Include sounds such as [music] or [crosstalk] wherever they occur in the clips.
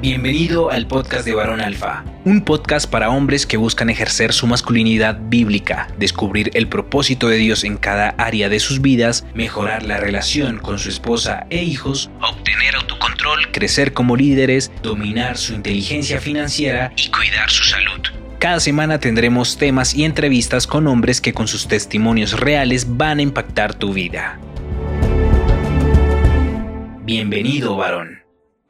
Bienvenido al podcast de Varón Alfa, un podcast para hombres que buscan ejercer su masculinidad bíblica, descubrir el propósito de Dios en cada área de sus vidas, mejorar la relación con su esposa e hijos, obtener autocontrol, crecer como líderes, dominar su inteligencia financiera y cuidar su salud. Cada semana tendremos temas y entrevistas con hombres que con sus testimonios reales van a impactar tu vida. Bienvenido, varón.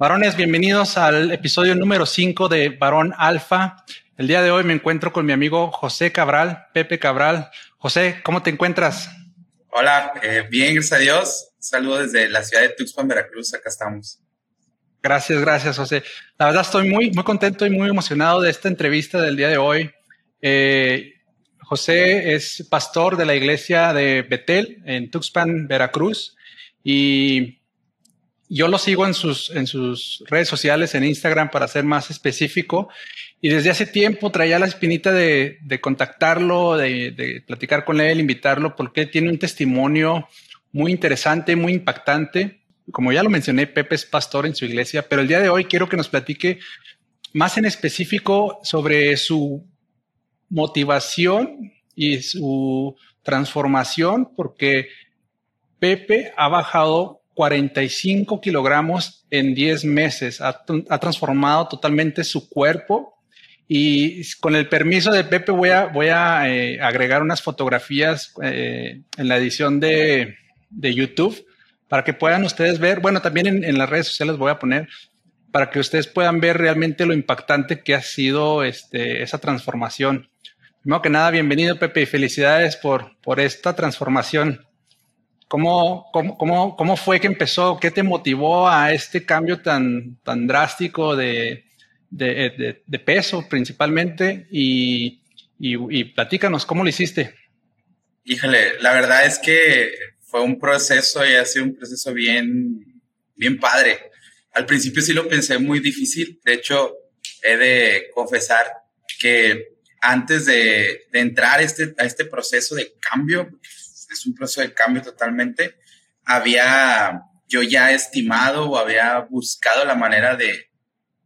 Varones, bienvenidos al episodio número 5 de Varón Alfa. El día de hoy me encuentro con mi amigo José Cabral, Pepe Cabral. José, ¿cómo te encuentras? Hola, eh, bien, gracias a Dios. Saludos desde la ciudad de Tuxpan, Veracruz. Acá estamos. Gracias, gracias, José. La verdad estoy muy, muy contento y muy emocionado de esta entrevista del día de hoy. Eh, José es pastor de la iglesia de Betel en Tuxpan, Veracruz. Y yo lo sigo en sus, en sus redes sociales, en Instagram, para ser más específico. Y desde hace tiempo traía la espinita de, de contactarlo, de, de, platicar con él, invitarlo, porque tiene un testimonio muy interesante, muy impactante. Como ya lo mencioné, Pepe es pastor en su iglesia, pero el día de hoy quiero que nos platique más en específico sobre su motivación y su transformación, porque Pepe ha bajado 45 kilogramos en 10 meses. Ha, transformado totalmente su cuerpo. Y con el permiso de Pepe voy a, eh, agregar unas fotografías eh, en la edición de, YouTube para que puedan ustedes ver, bueno, también en, las redes sociales voy a poner, para que ustedes puedan ver realmente lo impactante que ha sido este, esa transformación. Primero que nada, bienvenido Pepe y felicidades por esta transformación. ¿Cómo, cómo, cómo, fue que empezó? ¿Qué te motivó a este cambio tan, tan drástico de, de, de, peso principalmente? Y, y, platícanos, ¿cómo lo hiciste? Híjole, la verdad es que fue un proceso y ha sido un proceso bien, bien padre. Al principio sí lo pensé muy difícil. De hecho, he de confesar que antes de, de entrar este, a este proceso de cambio, es un proceso de cambio totalmente. Había yo ya estimado o había buscado la manera de,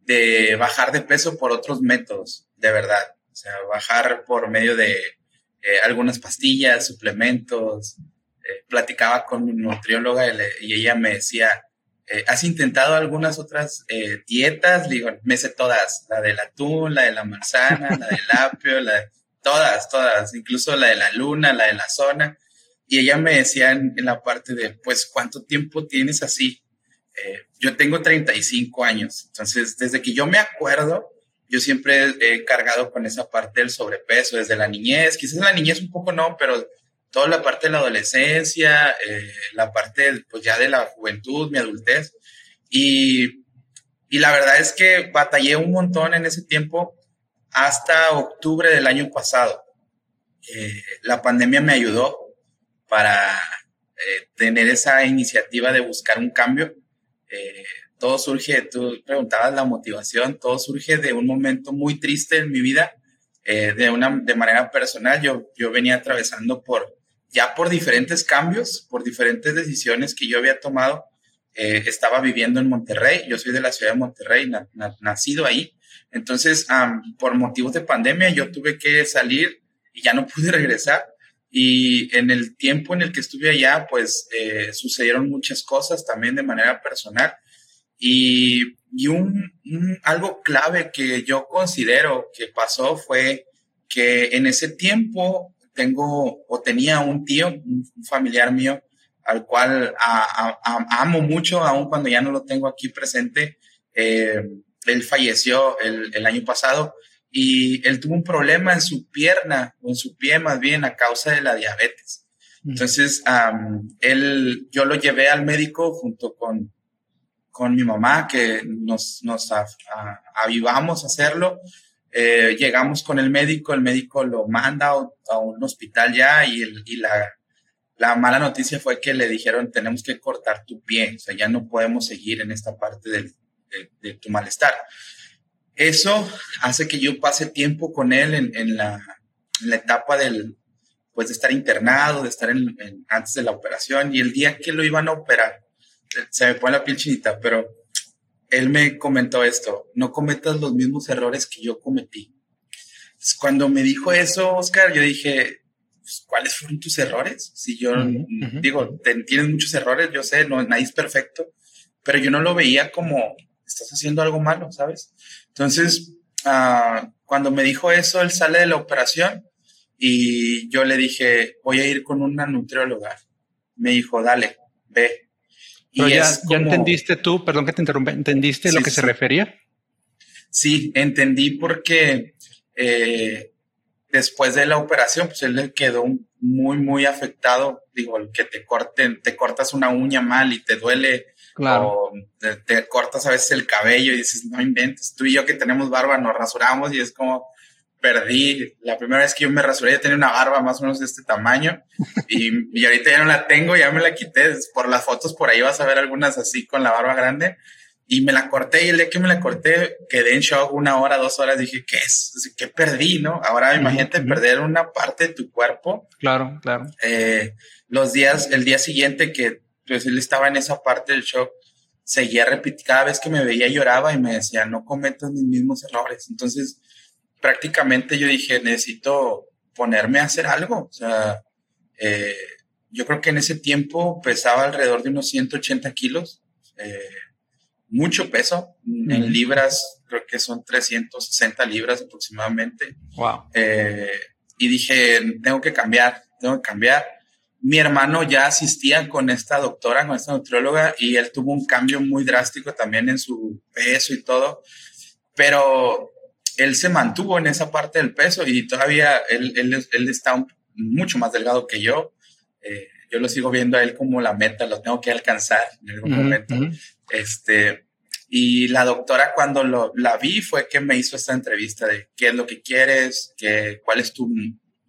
de bajar de peso por otros métodos, de verdad. O sea, bajar por medio de eh, algunas pastillas, suplementos. Eh, platicaba con mi nutrióloga y, ella me decía, eh, ¿has intentado algunas otras dietas? digo, me sé todas, la del atún, la de la manzana, la del [laughs] apio, la de, todas, todas, incluso la de la luna, la de la zona. Y ella me decía en, la parte de, pues, ¿cuánto tiempo tienes así? Eh, yo tengo 35 años, entonces desde que yo me acuerdo, yo siempre he cargado con esa parte del sobrepeso, desde la niñez, quizás la niñez un poco no, pero toda la parte de la adolescencia, eh, la parte pues ya de la juventud, mi adultez. Y, y la verdad es que batallé un montón en ese tiempo hasta octubre del año pasado. Eh, la pandemia me ayudó, para eh, tener esa iniciativa de buscar un cambio. Eh, todo surge, tú preguntabas la motivación, todo surge de un momento muy triste en mi vida, eh, de, una, de manera personal. Yo, yo venía atravesando por, ya por diferentes cambios, por diferentes decisiones que yo había tomado. estaba viviendo en Monterrey, yo soy de la ciudad de Monterrey, nacido ahí. Entonces, por motivos de pandemia, yo tuve que salir y ya no pude regresar. Y en el tiempo en el que estuve allá, pues eh, sucedieron muchas cosas también de manera personal. Y, y un, algo clave que yo considero que pasó fue que en ese tiempo tengo o tenía un tío, un familiar mío, al cual amo mucho, aun cuando ya no lo tengo aquí presente. Eh, él falleció el, el año pasado y él tuvo un problema en su pierna o en su pie más bien a causa de la diabetes. Entonces, él, yo lo llevé al médico junto con, con mi mamá, que nos, nos avivamos a hacerlo. Eh, llegamos con el médico, el médico lo manda a, un hospital ya y, el, y la, la, mala noticia fue que le dijeron tenemos que cortar tu pie, o sea, ya no podemos seguir en esta parte de, de tu malestar. Eso hace que yo pase tiempo con él en, la, etapa del, pues de estar internado, de estar en, antes de la operación y el día que lo iban a operar, se me pone la piel chinita, pero él me comentó esto, no cometas los mismos errores que yo cometí. Cuando me dijo eso, Oscar, yo dije, pues, ¿cuáles fueron tus errores? Si yo digo, tienes muchos errores, yo sé, no, nadie es perfecto, pero yo no lo veía como, estás haciendo algo malo, ¿sabes? Entonces, uh, cuando me dijo eso, él sale de la operación y yo le dije, voy a ir con una nutrióloga. Me dijo, dale, ve. Pero ya, ya, entendiste tú, perdón que te interrumpa, ¿entendiste lo que se refería? Sí, entendí porque eh, después de la operación, pues él le quedó muy, muy afectado. Digo, el que te corten, te cortas una uña mal y te duele Claro. O te, cortas a veces el cabello y dices, no inventes. Tú y yo que tenemos barba nos rasuramos y es como perdí. La primera vez que yo me rasuré ya tenía una barba más o menos de este tamaño [laughs] y, y ahorita ya no la tengo, ya me la quité. Por las fotos por ahí vas a ver algunas así con la barba grande y me la corté y el día que me la corté quedé en shock una hora, dos horas. Dije, ¿qué es? ¿Qué perdí? ¿No? Ahora imagínate perder una parte de tu cuerpo. Claro, claro. Eh, los días, el día siguiente que pues él estaba en esa parte del shock, seguía repitiendo, cada vez que me veía lloraba y me decía, no cometas mis mismos errores. Entonces, prácticamente yo dije, necesito ponerme a hacer algo. O sea, eh, yo creo que en ese tiempo pesaba alrededor de unos 180 kilos, eh, mucho peso, en libras creo que son 360 libras aproximadamente. Wow. Eh, y dije, tengo que cambiar, tengo que cambiar mi hermano ya asistía con esta doctora, con esta nutrióloga, y él tuvo un cambio muy drástico también en su peso y todo, pero él se mantuvo en esa parte del peso y todavía él, él, está mucho más delgado que yo. Eh, yo lo sigo viendo a él como la meta, lo tengo que alcanzar en algún momento. Este, y la doctora cuando lo, la vi fue que me hizo esta entrevista de qué es lo que quieres, qué, cuál es tu,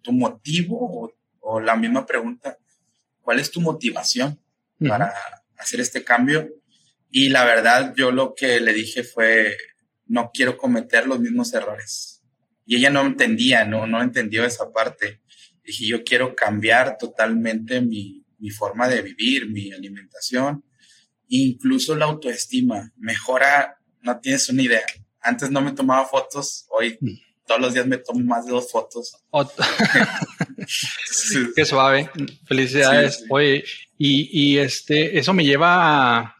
tu motivo o la misma pregunta, ¿Cuál es tu motivación para hacer este cambio? Y la verdad, yo lo que le dije fue, no quiero cometer los mismos errores. Y ella no entendía, no, no entendió esa parte. Dije, yo quiero cambiar totalmente mi, mi forma de vivir, mi alimentación, incluso la autoestima. Mejora, no tienes una idea. Antes no me tomaba fotos, hoy todos los días me tomo más de dos fotos. [laughs] Qué suave. Felicidades. Oye, y, este, eso me lleva a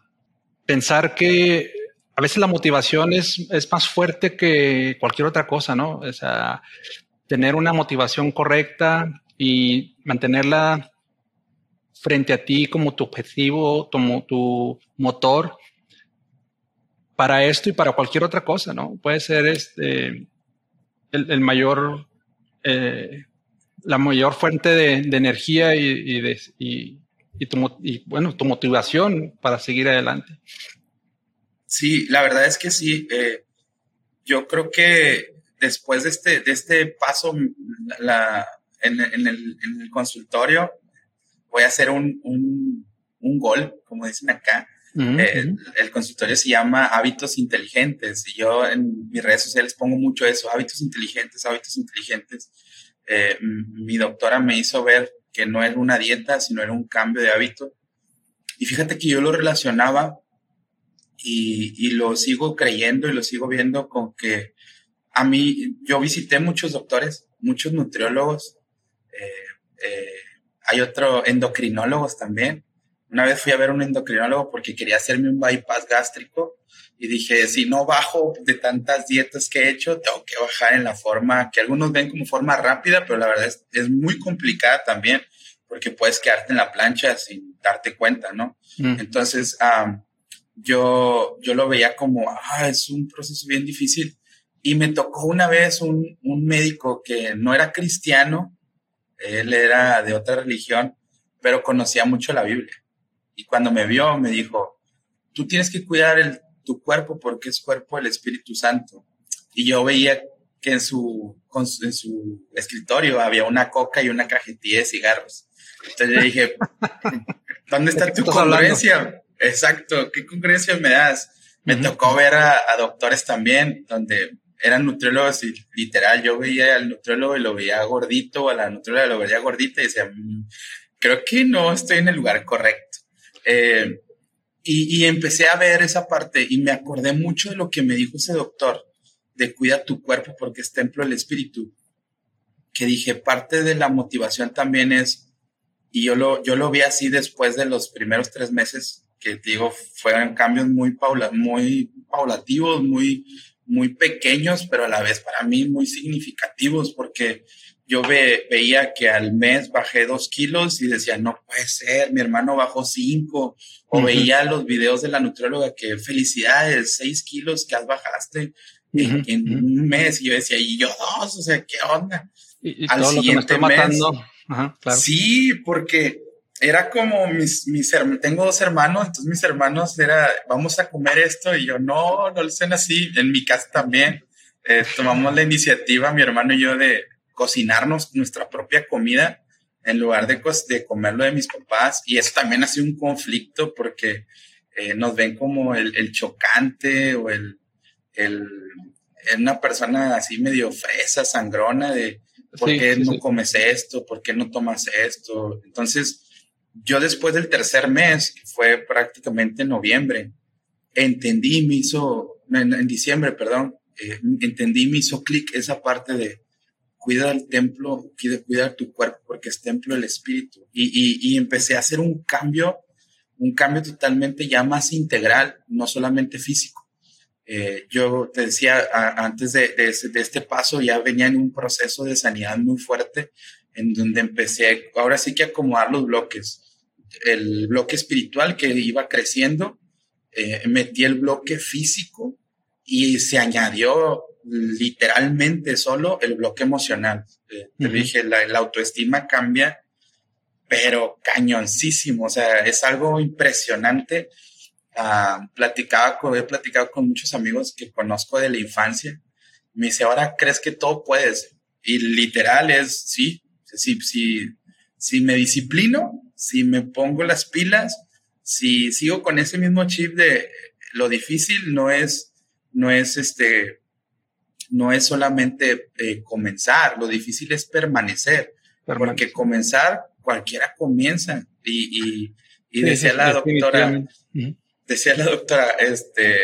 pensar que a veces la motivación es, es más fuerte que cualquier otra cosa, ¿no? O sea, tener una motivación correcta y mantenerla frente a ti como tu objetivo, como tu motor para esto y para cualquier otra cosa, ¿no? Puede ser este el, mayor, eh, la mayor fuente de, energía y, de, y, tu, bueno, tu motivación para seguir adelante. Sí, la verdad es que sí. Eh, yo creo que después de este, de este paso la, en, el, consultorio, voy a hacer un, un, un gol, como dicen acá, el, consultorio se llama Hábitos Inteligentes y yo en mis redes sociales pongo mucho eso, hábitos inteligentes, hábitos inteligentes. Eh, mi doctora me hizo ver que no era una dieta, sino era un cambio de hábito. Y fíjate que yo lo relacionaba y, y lo sigo creyendo y lo sigo viendo con que a mí, yo visité muchos doctores, muchos nutriólogos, eh, eh, hay otro endocrinólogos también, una vez fui a ver un endocrinólogo porque quería hacerme un bypass gástrico y dije, si no bajo de tantas dietas que he hecho, tengo que bajar en la forma que algunos ven como forma rápida, pero la verdad es, es muy complicada también porque puedes quedarte en la plancha sin darte cuenta, ¿no? Mm. Entonces, yo, yo lo veía como, ah, es un proceso bien difícil. Y me tocó una vez un, un médico que no era cristiano, él era de otra religión, pero conocía mucho la Biblia. Y cuando me vio, me dijo, tú tienes que cuidar el, tu cuerpo porque es cuerpo del Espíritu Santo. Y yo veía que en su, en su escritorio había una coca y una cajetilla de cigarros. Entonces yo dije, [laughs] ¿dónde está tu congruencia? Exacto, ¿qué congruencia me das? Me tocó ver a, doctores también, donde eran nutriólogos y literal, yo veía al nutriólogo y lo veía gordito, a la nutrióloga lo veía gordita y decía, mm, creo que no estoy en el lugar correcto. Eh, Y, empecé a ver esa parte y me acordé mucho de lo que me dijo ese doctor, de cuida tu cuerpo porque es templo del espíritu, que dije, parte de la motivación también es, y yo lo, yo lo vi así después de los primeros tres meses, que digo, fueron cambios muy, paula, muy paulativos, muy, muy pequeños, pero a la vez para mí muy significativos, porque yo veía que al mes bajé dos kilos y decía, no puede ser, mi hermano bajó cinco. O veía los videos de la nutrióloga que felicidades, seis kilos que has bajaste en, un mes. Y yo decía, y yo dos, o sea, ¿qué onda? Y, al siguiente mes. Ajá, claro. Sí, porque era como mis, mis, tengo dos hermanos, entonces mis hermanos era, vamos a comer esto y yo, no, no lo hacen así. En mi casa también. Eh, tomamos la iniciativa, mi hermano y yo, de, cocinarnos nuestra propia comida en lugar de, de comerlo de mis papás. Y eso también ha sido un conflicto porque eh, nos ven como el, chocante o el, el, una persona así medio fresa, sangrona de por qué no comes esto, por qué no tomas esto. Entonces, yo después del tercer mes, que fue prácticamente en noviembre, entendí, me hizo, en, diciembre, perdón, eh, entendí, me hizo clic esa parte de, cuida el templo, cuida, tu cuerpo porque es templo del espíritu. Y, empecé a hacer un cambio, un cambio totalmente ya más integral, no solamente físico. Eh, yo te decía antes de, este paso, ya venía en un proceso de sanidad muy fuerte, en donde empecé ahora sí que acomodar los bloques. El bloque espiritual que iba creciendo, eh, metí el bloque físico y se añadió literalmente solo el bloque emocional. Eh, te dije, la, autoestima cambia, pero cañoncísimo, o sea, es algo impresionante. Uh, platicaba con, he platicado con muchos amigos que conozco de la infancia. Me dice, ahora crees que todo puedes. Y literal es, sí, sí, sí, si me disciplino, si me pongo las pilas, si sigo con ese mismo chip de lo difícil no es, no es este, no es solamente eh, comenzar, lo difícil es permanecer, porque comenzar cualquiera comienza y, decía la doctora, decía la doctora, este,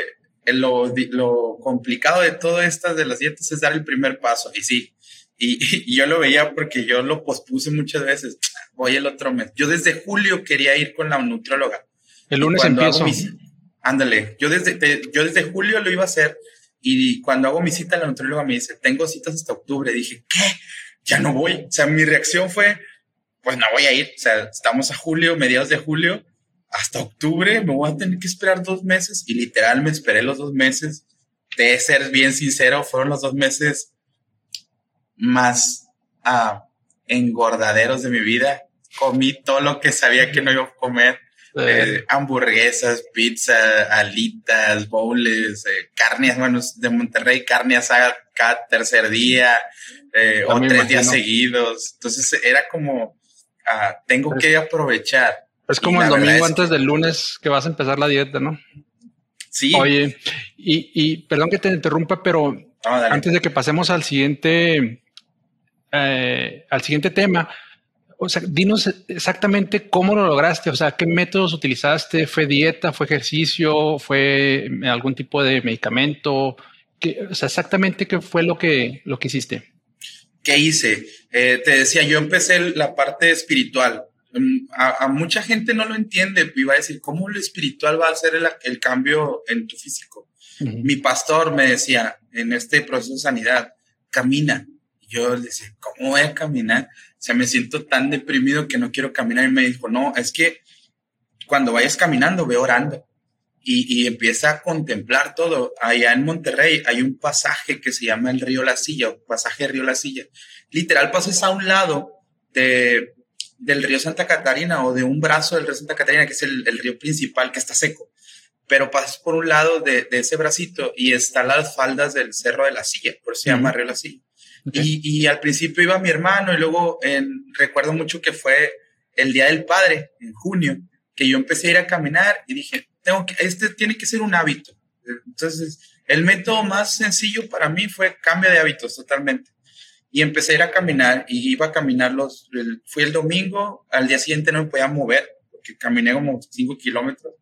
lo, lo complicado de todo esto de las dietas es dar el primer paso y sí, [laughs] y, yo lo veía porque yo lo pospuse muchas veces, voy el otro mes, yo desde julio quería ir con la nutrióloga. El lunes empiezo. ándale, yo desde, yo desde julio lo iba a hacer y cuando hago mi cita, la nutrióloga me dice, tengo citas hasta octubre. Dije, ¿qué? Ya no voy. O sea, mi reacción fue, pues no voy a ir. O sea, estamos a julio, mediados de julio, hasta octubre, me voy a tener que esperar dos meses. Y literal me esperé los dos meses. De ser bien sincero, fueron los dos meses más ah, engordaderos de mi vida. Comí todo lo que sabía que no iba a comer eh, hamburguesas, pizza, alitas, bowls, eh, carnes, bueno, de Monterrey, carne asada cada tercer día eh, o tres días seguidos. Entonces era como, ah, tengo que aprovechar. Es como el domingo antes del lunes que vas a empezar la dieta, ¿no? Sí. Oye, y, y perdón que te interrumpa, pero antes de que pasemos al siguiente, al siguiente tema, o sea, dinos exactamente cómo lo lograste, o sea, qué métodos utilizaste, fue dieta, fue ejercicio, fue algún tipo de medicamento, ¿Qué, o sea, exactamente qué fue lo que, lo que hiciste. ¿Qué hice? Eh, te decía, yo empecé la parte espiritual. Mm, a, mucha gente no lo entiende y va a decir, ¿cómo lo espiritual va a hacer el, cambio en tu físico? Mi pastor me decía en este proceso de sanidad, camina. Yo le decía, ¿cómo voy a caminar? O sea, me siento tan deprimido que no quiero caminar. Y me dijo, no, es que cuando vayas caminando, ve orando. Y, y, empieza a contemplar todo. Allá en Monterrey hay un pasaje que se llama el río La Silla, o pasaje Río La Silla. Literal, pasas a un lado de, del río Santa Catarina o de un brazo del río Santa Catarina, que es el, el río principal que está seco. Pero pasas por un lado de, de, ese bracito y está las faldas del Cerro de la Silla, por eso se llama Río La Silla. Y, al principio iba mi hermano y luego recuerdo mucho que fue el Día del Padre, en junio, que yo empecé a ir a caminar y dije, tengo que, este tiene que ser un hábito. Entonces, el método más sencillo para mí fue cambio de hábitos totalmente. Y empecé a ir a caminar y iba a caminar los, fui el domingo, al día siguiente no me podía mover porque caminé como cinco kilómetros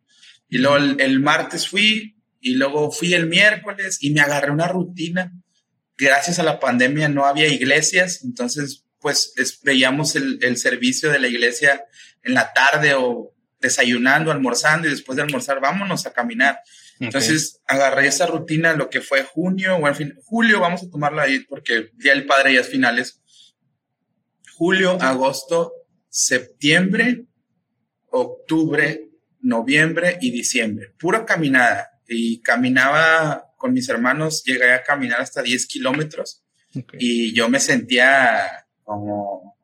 Y luego el, martes fui y luego fui el miércoles y me agarré una rutina. Gracias a la pandemia no había iglesias, entonces pues veíamos el, el servicio de la iglesia en la tarde o desayunando, almorzando y después de almorzar vámonos a caminar. Entonces agarré esa rutina, lo que fue junio, o en fin, julio, vamos a tomarla ahí porque Día del Padre ya es finales. Julio, agosto, septiembre, octubre, noviembre y diciembre. Pura caminada. Y caminaba con mis hermanos, llegué a caminar hasta 10 kilómetros y yo me sentía como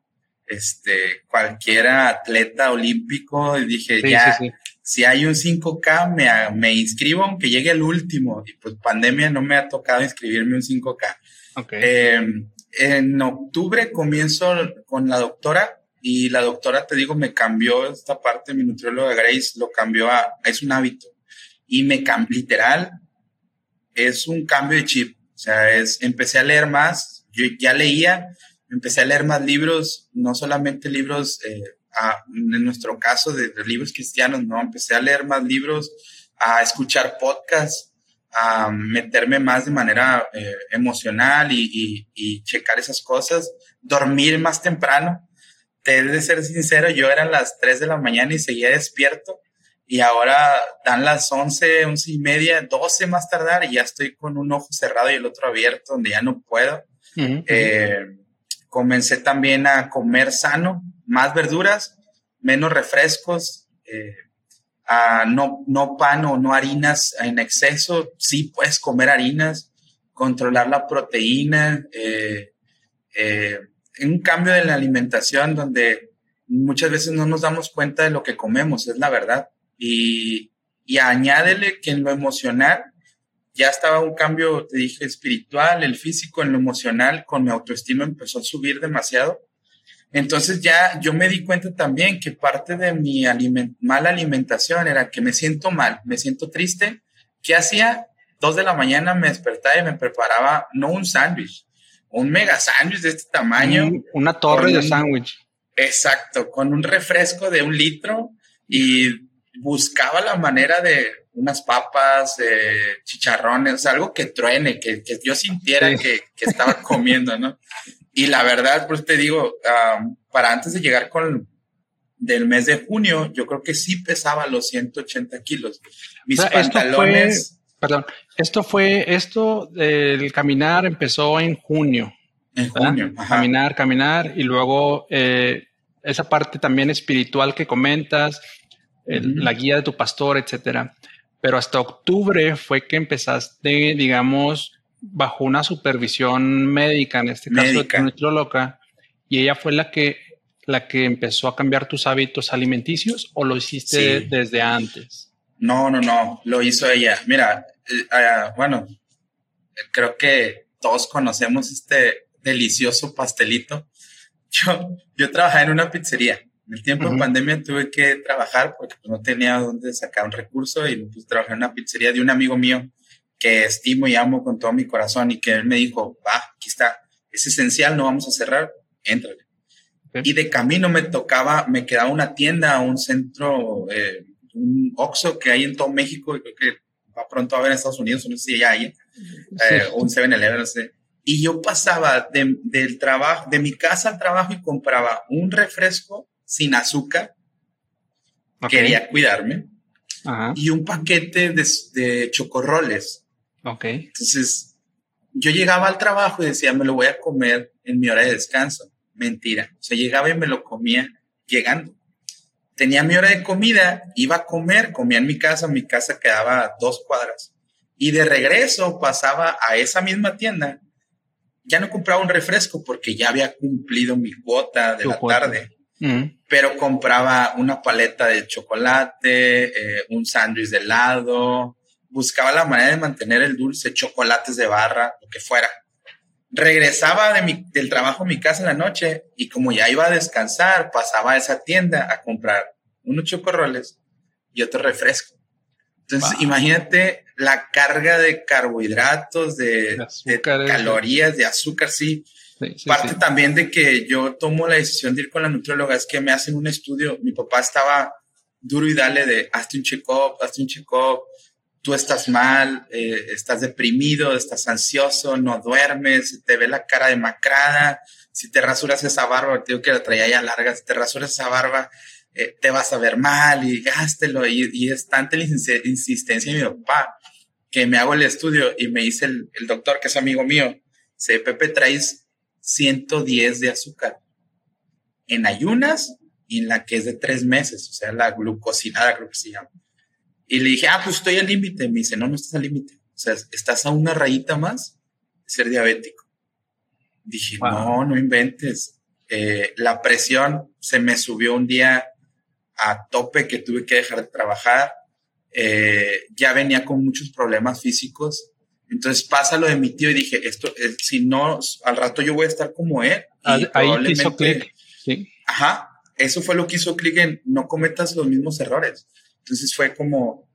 este, cualquier atleta olímpico y dije, ya, si hay un 5K, me, me, inscribo aunque llegue el último. Y pues pandemia no me ha tocado inscribirme un 5K. Em, en octubre comienzo con la doctora y la doctora, te digo, me cambió esta parte, mi nutrióloga Grace lo cambió a, es un hábito. Y me cambió, literal, es un cambio de chip. O sea, es, empecé a leer más, yo ya leía, empecé a leer más libros, no solamente libros, eh, en nuestro caso de, libros cristianos, no, empecé a leer más libros, a escuchar podcasts, a meterme más de manera eh, emocional y, y, checar esas cosas, dormir más temprano. Te de ser sincero, yo era las 3 de la mañana y seguía despierto y ahora dan las 11, 11 y media, 12 más tardar y ya estoy con un ojo cerrado y el otro abierto donde ya no puedo. eh, Comencé también a comer sano, más verduras, menos refrescos, eh, a no, no pan o no harinas en exceso. Sí puedes comer harinas, controlar la proteína, eh, eh, un cambio de la alimentación donde muchas veces no nos damos cuenta de lo que comemos, es la verdad. Y, y añádele que en lo emocional ya estaba un cambio, te dije, espiritual, el físico, en lo emocional, con mi autoestima empezó a subir demasiado. Entonces ya yo me di cuenta también que parte de mi mala alimentación era que me siento mal, me siento triste. ¿Qué hacía? Dos de la mañana me despertaba y me preparaba no un sándwich, un mega sándwich de este tamaño. una torre de sándwich. Exacto, con un refresco de un litro y buscaba la manera de unas papas, eh, chicharrones, algo que truene, que, yo sintiera que, estaba comiendo, ¿no? Y la verdad, pues te digo, para antes de llegar con del mes de junio, yo creo que sí pesaba los 180 kilos. Mis pantalones. perdón, esto fue, esto del caminar empezó en junio. En junio. Caminar, caminar, y luego eh, esa parte también espiritual que comentas, la guía de tu pastor, etcétera pero hasta octubre fue que empezaste, digamos, bajo una supervisión médica, en este caso de tu loca, y ella fue la que, la que empezó a cambiar tus hábitos alimenticios o lo hiciste desde antes? No, no, no, lo hizo ella. Mira, eh, ah, bueno, creo que todos conocemos este delicioso pastelito. [laughs] Yo, yo trabajaba en una pizzería en el tiempo de pandemia tuve que trabajar porque pues, no tenía dónde sacar un recurso y pues trabajé en una pizzería de un amigo mío que estimo y amo con todo mi corazón y que él me dijo, va, aquí está, es esencial, no vamos a cerrar, éntrale. Y de camino me tocaba, me quedaba una tienda, un centro, eh, un Oxxo que hay en todo México, y creo que va pronto a ver en Estados Unidos, no sé si ya hay, eh, un 7-Eleven, no sé. Y yo pasaba del trabajo, de mi casa al trabajo y compraba un refresco sin azúcar. Quería cuidarme. Y un paquete de, de chocorroles. Ok. Entonces, yo llegaba al trabajo y decía, me lo voy a comer en mi hora de descanso. Mentira. O sea, llegaba y me lo comía llegando. Tenía mi hora de comida, iba a comer, comía en mi casa, mi casa quedaba a dos cuadras. Y de regreso pasaba a esa misma tienda. Ya no compraba un refresco porque ya había cumplido mi cuota de la tarde pero compraba una paleta de chocolate, eh, un sándwich de helado, buscaba la manera de mantener el dulce, chocolates de barra, lo que fuera. Regresaba de mi, del trabajo a mi casa en la noche y como ya iba a descansar, pasaba a esa tienda a comprar unos chocorroles y otro refresco. Entonces, imagínate la carga de carbohidratos, de, de calorías, de azúcar, sí. Parte también de que yo tomo la decisión de ir con la nutrióloga es que me hacen un estudio. Mi papá estaba duro y dale de hazte un check-up, hazte un check-up, tú estás mal, eh, estás deprimido, estás ansioso, no duermes, te ve la cara demacrada, si te rasuras esa barba, te digo que la traía ya larga, si te rasuras esa barba, eh, te vas a ver mal y gástelo. Y, es tanta la insistencia de mi papá que me hago el estudio y me dice el, el doctor, que es amigo mío, dice, Pepe, traes 110 de azúcar en ayunas y en la que es de tres meses, o sea, la glucosinada creo que se llama. Y le dije, ah, pues estoy al límite. Me dice, no, no estás al límite. O sea, estás a una rayita más de ser diabético. Dije, no, no inventes. Eh, la presión se me subió un día a tope que tuve que dejar de trabajar. Eh, ya venía con muchos problemas físicos. Entonces pasa lo de mi tío y dije, esto, es, si no, al rato yo voy a estar como él. Ahí hizo clic. Sí. Ajá, eso fue lo que hizo clic en no cometas los mismos errores. Entonces fue como,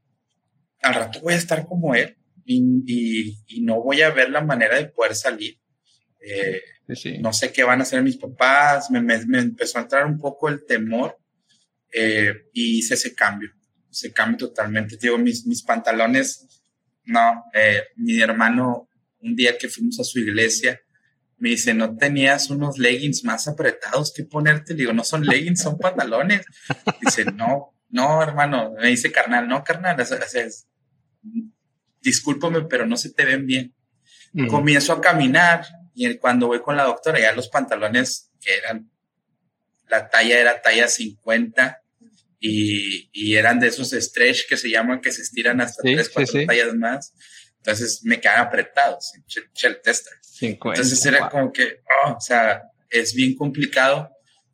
al rato voy a estar como él y, no voy a ver la manera de poder salir. Eh, no sé qué van a hacer mis papás, me, empezó a entrar un poco el temor eh, y hice ese cambio, ese cambio totalmente. Digo, mis, mis pantalones, no, eh, mi hermano, un día que fuimos a su iglesia, me dice, ¿no tenías unos leggings más apretados que ponerte? Le digo, no son leggings, son pantalones. Dice, no, no, hermano. Me dice, carnal, no, carnal. Es, discúlpame, pero no se te ven bien. Comienzo a caminar y cuando voy con la doctora, ya los pantalones que eran, la talla era talla 50 y, y eran de esos stretch que se llaman que se estiran hasta tres, cuatro tallas más. Entonces me quedan apretados, shell tester. Entonces era como que, oh, o sea, es bien complicado.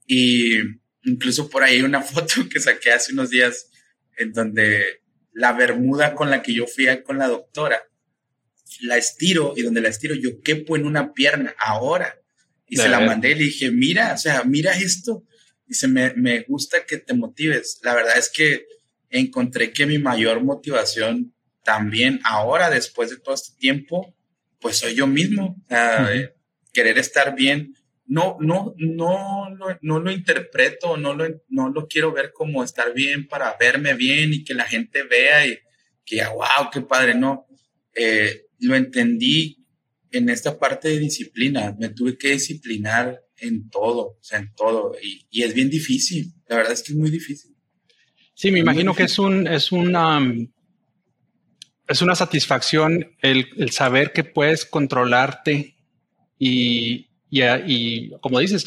Y incluso por ahí hay una [laughs] foto que saqué hace unos días en donde la bermuda con la que yo fui con la doctora, la estiro y donde la estiro yo quepo en una pierna ahora. Y se la mandé y le dije, mira, o sea, mira esto. Dice, me, me gusta que te motives. La verdad es que encontré que mi mayor motivación también ahora, después de todo este tiempo, pues soy yo mismo, eh, querer estar bien. No, no, no, no, no lo interpreto, no lo, no lo quiero ver como estar bien para verme bien y que la gente vea y que, wow, qué padre, no. Eh, lo entendí en esta parte de disciplina, me tuve que disciplinar en todo, o sea, en todo, y, y es bien difícil, la verdad es que es muy difícil. Sí, me imagino que es un, es una, es una satisfacción el, saber que puedes controlarte y, y, como dices,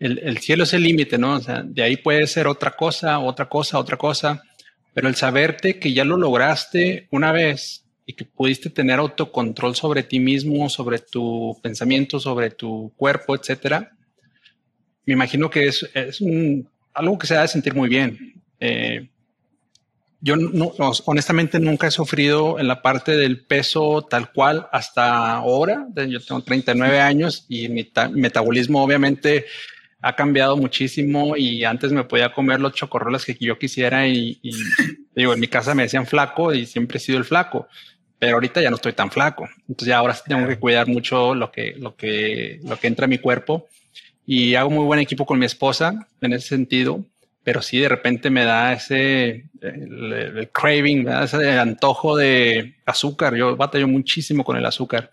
el, cielo es el límite, ¿no? O sea, de ahí puede ser otra cosa, otra cosa, otra cosa, pero el saberte que ya lo lograste una vez y que pudiste tener autocontrol sobre ti mismo, sobre tu pensamiento, sobre tu cuerpo, etcétera, me imagino que es, es un, algo que se ha de sentir muy bien. Eh, yo no, honestamente nunca he sufrido en la parte del peso tal cual hasta ahora. Yo tengo 39 años y mi metabolismo obviamente ha cambiado muchísimo y antes me podía comer los chocorrolas que yo quisiera y, [laughs] digo, en mi casa me decían flaco y siempre he sido el flaco, pero ahorita ya no estoy tan flaco. Entonces ya ahora sí tengo que cuidar mucho lo que, lo que, lo que entra a mi cuerpo y hago muy buen equipo con mi esposa en ese sentido pero sí de repente me da ese el, craving, me da ese antojo de azúcar. Yo batallo muchísimo con el azúcar,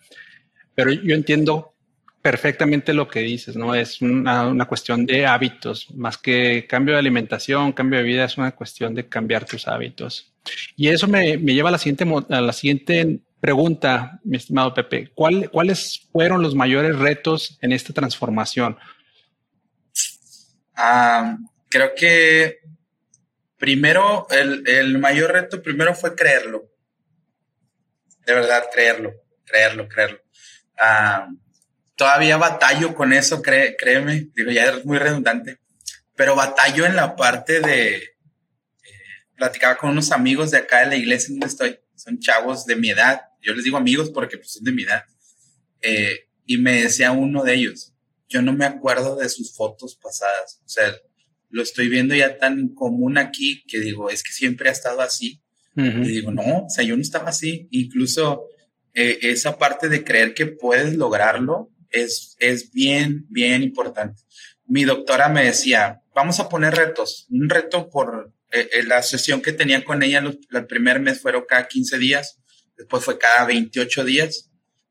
pero yo entiendo perfectamente lo que dices, ¿no? Es una, una, cuestión de hábitos, más que cambio de alimentación, cambio de vida, es una cuestión de cambiar tus hábitos. Y eso me, me lleva a la siguiente, a la siguiente pregunta, mi estimado Pepe. ¿Cuál, ¿Cuáles fueron los mayores retos en esta transformación? Ah creo que primero, el, mayor reto primero fue creerlo. De verdad, creerlo, creerlo, creerlo. Ah, todavía batallo con eso, créeme, digo, ya es muy redundante, pero batallo en la parte de, eh, platicaba con unos amigos de acá de la iglesia donde estoy, son chavos de mi edad, yo les digo amigos porque pues son de mi edad, eh, y me decía uno de ellos, yo no me acuerdo de sus fotos pasadas, o sea, lo estoy viendo ya tan común aquí que digo, es que siempre ha estado así. Y digo, no, o sea, yo no estaba así. Incluso eh, esa parte de creer que puedes lograrlo es, es bien, bien importante. Mi doctora me decía, vamos a poner retos, un reto por eh, eh, la sesión que tenía con ella el primer mes fueron cada 15 días, después fue cada 28 días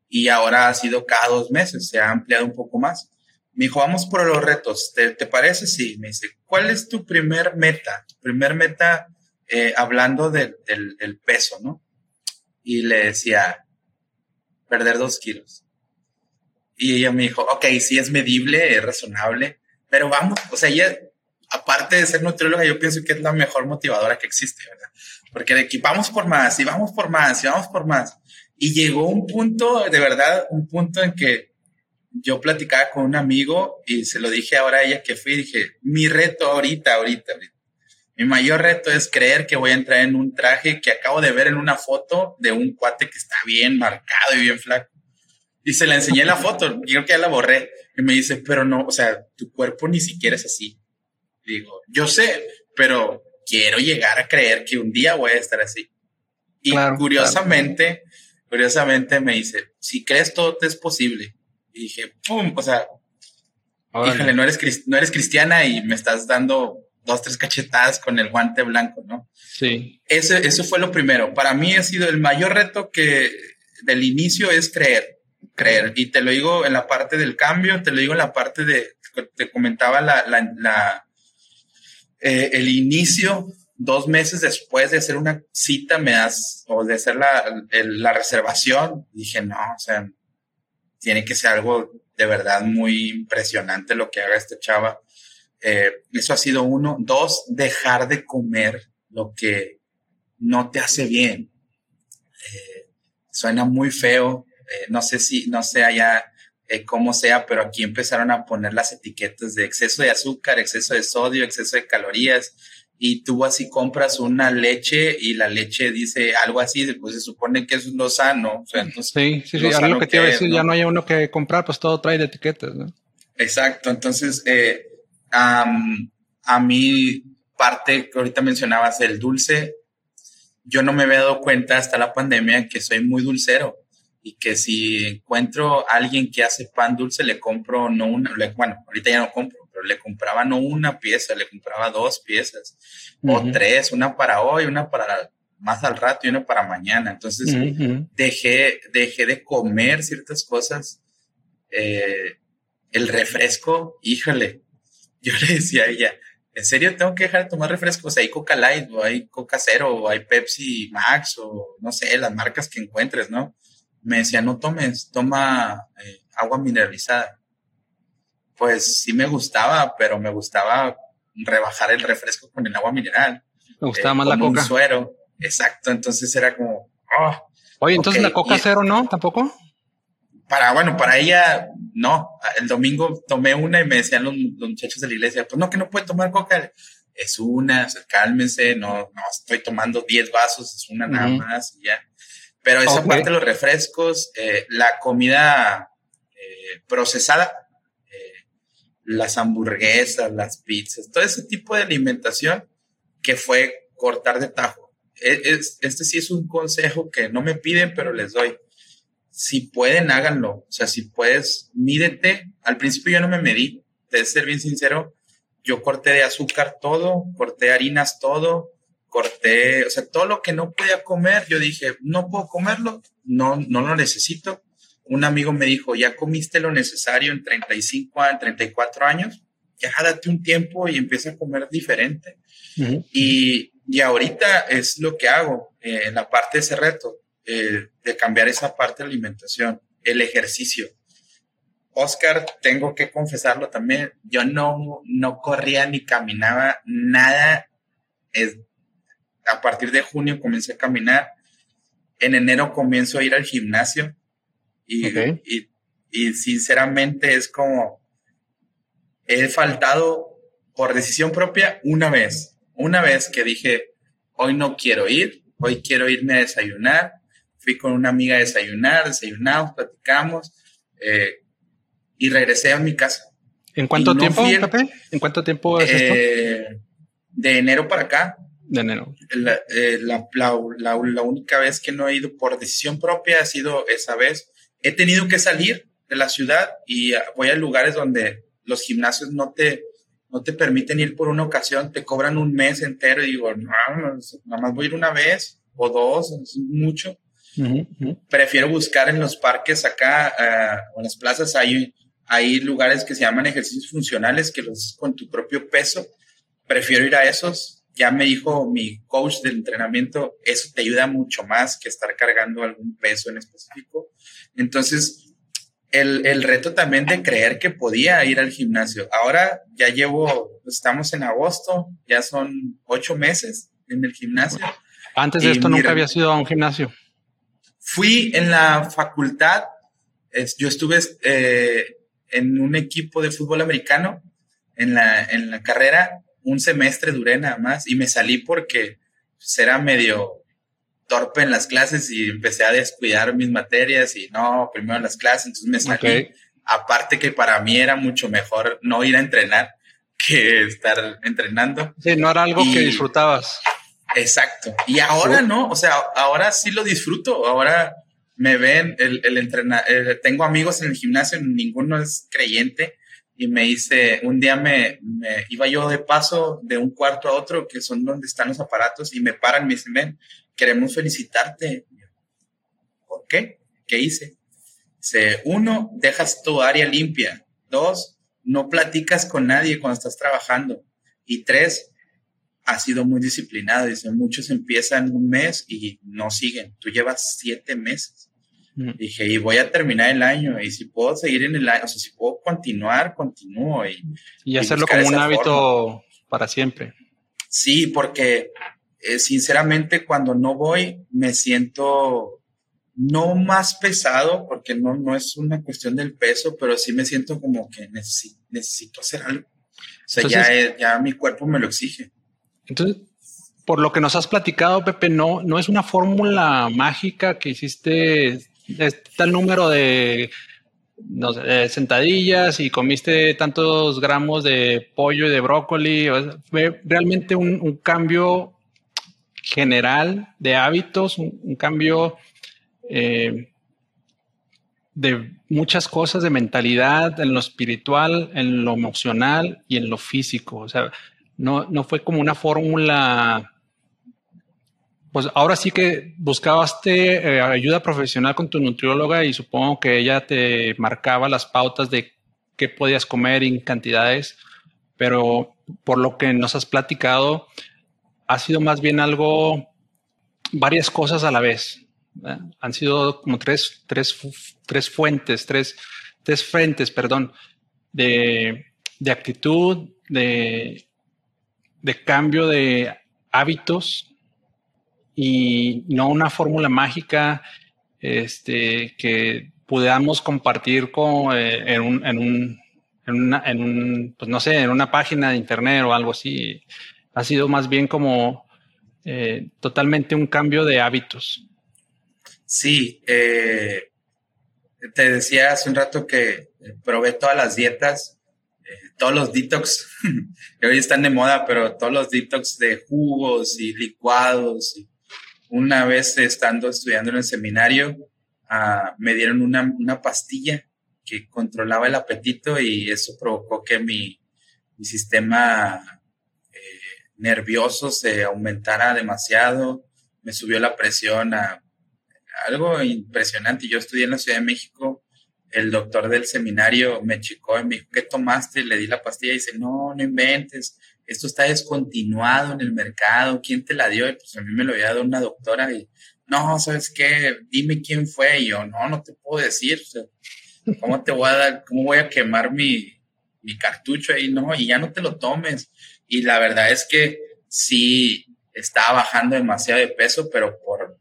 y ahora ha sido cada dos meses, se ha ampliado un poco más. Me dijo, vamos por los retos, ¿te, te parece? Sí, me dice, ¿cuál es tu primer meta? Tu primer meta eh, hablando del, del peso, ¿no? Y le decía, perder dos kilos. Y ella me dijo, ok, sí es medible, es razonable, pero vamos, o sea, ella aparte de ser nutrióloga, yo pienso que es la mejor motivadora que existe, ¿verdad? Porque de aquí vamos por más y vamos por más y vamos por más. Y llegó un punto, de verdad, un punto en que yo platicaba con un amigo y se lo dije ahora a ella que fui, dije, mi reto ahorita, ahorita, ahorita, mi mayor reto es creer que voy a entrar en un traje que acabo de ver en una foto de un cuate que está bien marcado y bien flaco. Y se la enseñé la foto, yo creo que ya la borré. Y me dice, pero no, o sea, tu cuerpo ni siquiera es así. Digo, yo sé, pero quiero llegar a creer que un día voy a estar así. Y curiosamente, curiosamente me dice, si crees todo te es posible. Y dije, pum, o sea, híjole, no eres, no eres cristiana y me estás dando dos, tres cachetadas con el guante blanco, ¿no? Sí. Ese, eso fue lo primero. Para mí ha sido el mayor reto que del inicio es creer, creer. Y te lo digo en la parte del cambio, te lo digo en la parte de, te comentaba la, la eh, el inicio, dos meses después de hacer una cita, me das, o de hacer la, la reservación, dije, no, o sea, tiene que ser algo de verdad muy impresionante lo que haga esta chava. Eh, eso ha sido uno. Dos, dejar de comer lo que no te hace bien. Eh, suena muy feo. no sé si, no sé allá eh, como sea, pero aquí empezaron a poner las etiquetas de exceso de azúcar, exceso de sodio, exceso de calorías, y tú así compras una leche y la leche dice algo así, pues se supone que es lo sano. sí, sí, sí, algo que te iba a decir, ya no hay uno que comprar, pues todo trae de etiquetas, ¿no? Exacto, entonces, eh, a mí parte que ahorita mencionabas, el dulce, yo no me había dado cuenta hasta la pandemia que soy muy dulcero y que si encuentro a alguien que hace pan dulce, le compro no una, bueno, ahorita ya no compro, pero le compraba no una pieza, le compraba dos piezas o tres, una para hoy, una para más al rato y una para mañana. Entonces dejé, dejé de comer ciertas cosas. Eh, el refresco, híjole, [laughs] yo le decía a ella, ¿en serio tengo que dejar de tomar refrescos? hay Coca Light, o hay Coca Cero, o hay Pepsi Max, o no sé, las marcas que encuentres, ¿no? me decía, no tomes, toma eh, agua mineralizada. Pues sí me gustaba, pero me gustaba rebajar el refresco con el agua mineral. Me gustaba más la coca. Un suero. Exacto, entonces era como... Oh, Oye, entonces la coca cero no, tampoco. Para, bueno, para ella no. El domingo tomé una y me decían los, muchachos de la iglesia, pues no, que no puede tomar coca. Es una, cálmense, no, no estoy tomando 10 vasos, es una nada más y ya. Pero esa parte de los refrescos, eh, la comida eh, procesada, eh, las hamburguesas, las pizzas, todo ese tipo de alimentación que fue cortar de tajo. E, este sí es un consejo que no me piden, pero les doy. Si pueden, háganlo. O sea, si puedes, mídete. Al principio yo no me medí, de ser bien sincero. Yo corté de azúcar todo, corté harinas todo, corté, o sea, todo lo que no podía comer, yo dije, no puedo comerlo, no, no lo necesito. Un amigo me dijo, ya comiste lo necesario en 35 a 34 años, ya date un tiempo y empieza a comer diferente. y, y, ahorita es lo que hago eh, en la parte de ese reto, eh, de cambiar esa parte de alimentación, el ejercicio. Oscar, tengo que confesarlo también, yo no, no corría ni caminaba nada es, a partir de junio comencé a caminar. En enero comienzo a ir al gimnasio y, y, sinceramente es como he faltado por decisión propia una vez, una vez que dije, hoy no quiero ir, hoy quiero irme a desayunar. Fui con una amiga a desayunar, desayunamos, platicamos eh, y regresé a mi casa. ¿En cuánto tiempo, Pepe? ¿En cuánto tiempo es esto? Eh, de enero para acá de enero. Eh, la, la, la, única vez que no he ido por decisión propia ha sido esa vez. He tenido que salir de la ciudad y voy a lugares donde los gimnasios no te, no te permiten ir por una ocasión, te cobran un mes entero y digo, no, nada más voy a ir una vez o dos, es mucho. Prefiero buscar en los parques acá uh, o en las plazas, hay, hay lugares que se llaman ejercicios funcionales que los con tu propio peso. Prefiero ir a esos. Ya me dijo mi coach del entrenamiento, eso te ayuda mucho más que estar cargando algún peso en específico. Entonces, el, el, reto también de creer que podía ir al gimnasio. Ahora ya llevo, estamos en agosto, ya son ocho meses en el gimnasio. Antes de esto nunca había ido a un gimnasio. Fui en la facultad, yo estuve eh, en un equipo de fútbol americano en la, en la carrera, un semestre duré nada más y me salí porque pues, era medio torpe en las clases y empecé a descuidar mis materias y no, primero las clases, entonces me salí. Aparte que para mí era mucho mejor no ir a entrenar que estar entrenando. Sí, no era algo que disfrutabas. Exacto. Y ahora no, o sea, ahora sí lo disfruto. Ahora me ven, el, el entrenar, eh, tengo amigos en el gimnasio, ninguno es creyente. Y me dice, un día me, me, iba yo de paso de un cuarto a otro, que son donde están los aparatos, y me paran, me dicen, ven, queremos felicitarte. ¿Por qué? ¿Qué hice? Dice, uno, dejas tu área limpia. Dos, no platicas con nadie cuando estás trabajando. Y tres, has sido muy disciplinado. Dice, muchos empiezan un mes y no siguen. Tú llevas siete meses. Mm. Dije, y voy a terminar el año. Y si puedo seguir en el año, o sea, si puedo continuar, continúo. Y, y hacerlo como un hábito para siempre. Sí, porque eh, sinceramente cuando no voy me siento no más pesado, porque no, no es una cuestión del peso, pero sí me siento como que necesito, necesito hacer algo. O sea, ya, ya mi cuerpo me lo exige. Entonces, por lo que nos has platicado, Pepe, no, no es una fórmula mágica que hiciste tal número de sentadillas y comiste tantos gramos de pollo y de brócoli. Fue realmente un, cambio general de hábitos, un, cambio eh, de muchas cosas, de mentalidad, en lo espiritual, en lo emocional y en lo físico. O sea, no, no fue como una fórmula. Pues ahora sí que buscabaste eh, ayuda profesional con tu nutrióloga y supongo que ella te marcaba las pautas de qué podías comer en cantidades, pero por lo que nos has platicado, ha sido más bien algo, varias cosas a la vez. Han sido como tres, tres, tres fuentes, tres, tres frentes, perdón, de, de actitud, de, de cambio de hábitos y no una fórmula mágica este, que podamos compartir con, eh, en, un, en, un, en, una, en un, pues no sé, en una página de internet o algo así ha sido más bien como eh, totalmente un cambio de hábitos. Sí, eh, te decía hace un rato que probé todas las dietas, eh, todos los detox, [laughs] que hoy están de moda, pero todos los detox de jugos y licuados. Una vez estando estudiando en el seminario, ah, me dieron una, una, pastilla que controlaba el apetito y eso provocó que mi, mi sistema nervioso se aumentara demasiado, me subió la presión a algo impresionante. Yo estudié en la Ciudad de México, el doctor del seminario me chicó y me dijo, ¿qué tomaste? Le di la pastilla y dice, no, no inventes, esto está descontinuado en el mercado, ¿quién te la dio? Y pues a mí me lo había dado una doctora y, no, ¿sabes qué? Dime quién fue. Y yo, no, no te puedo decir, ¿cómo te voy a dar, cómo voy a quemar mi, mi cartucho ahí? No, y ya no te lo tomes. Y la verdad es que sí estaba bajando demasiado de peso, pero por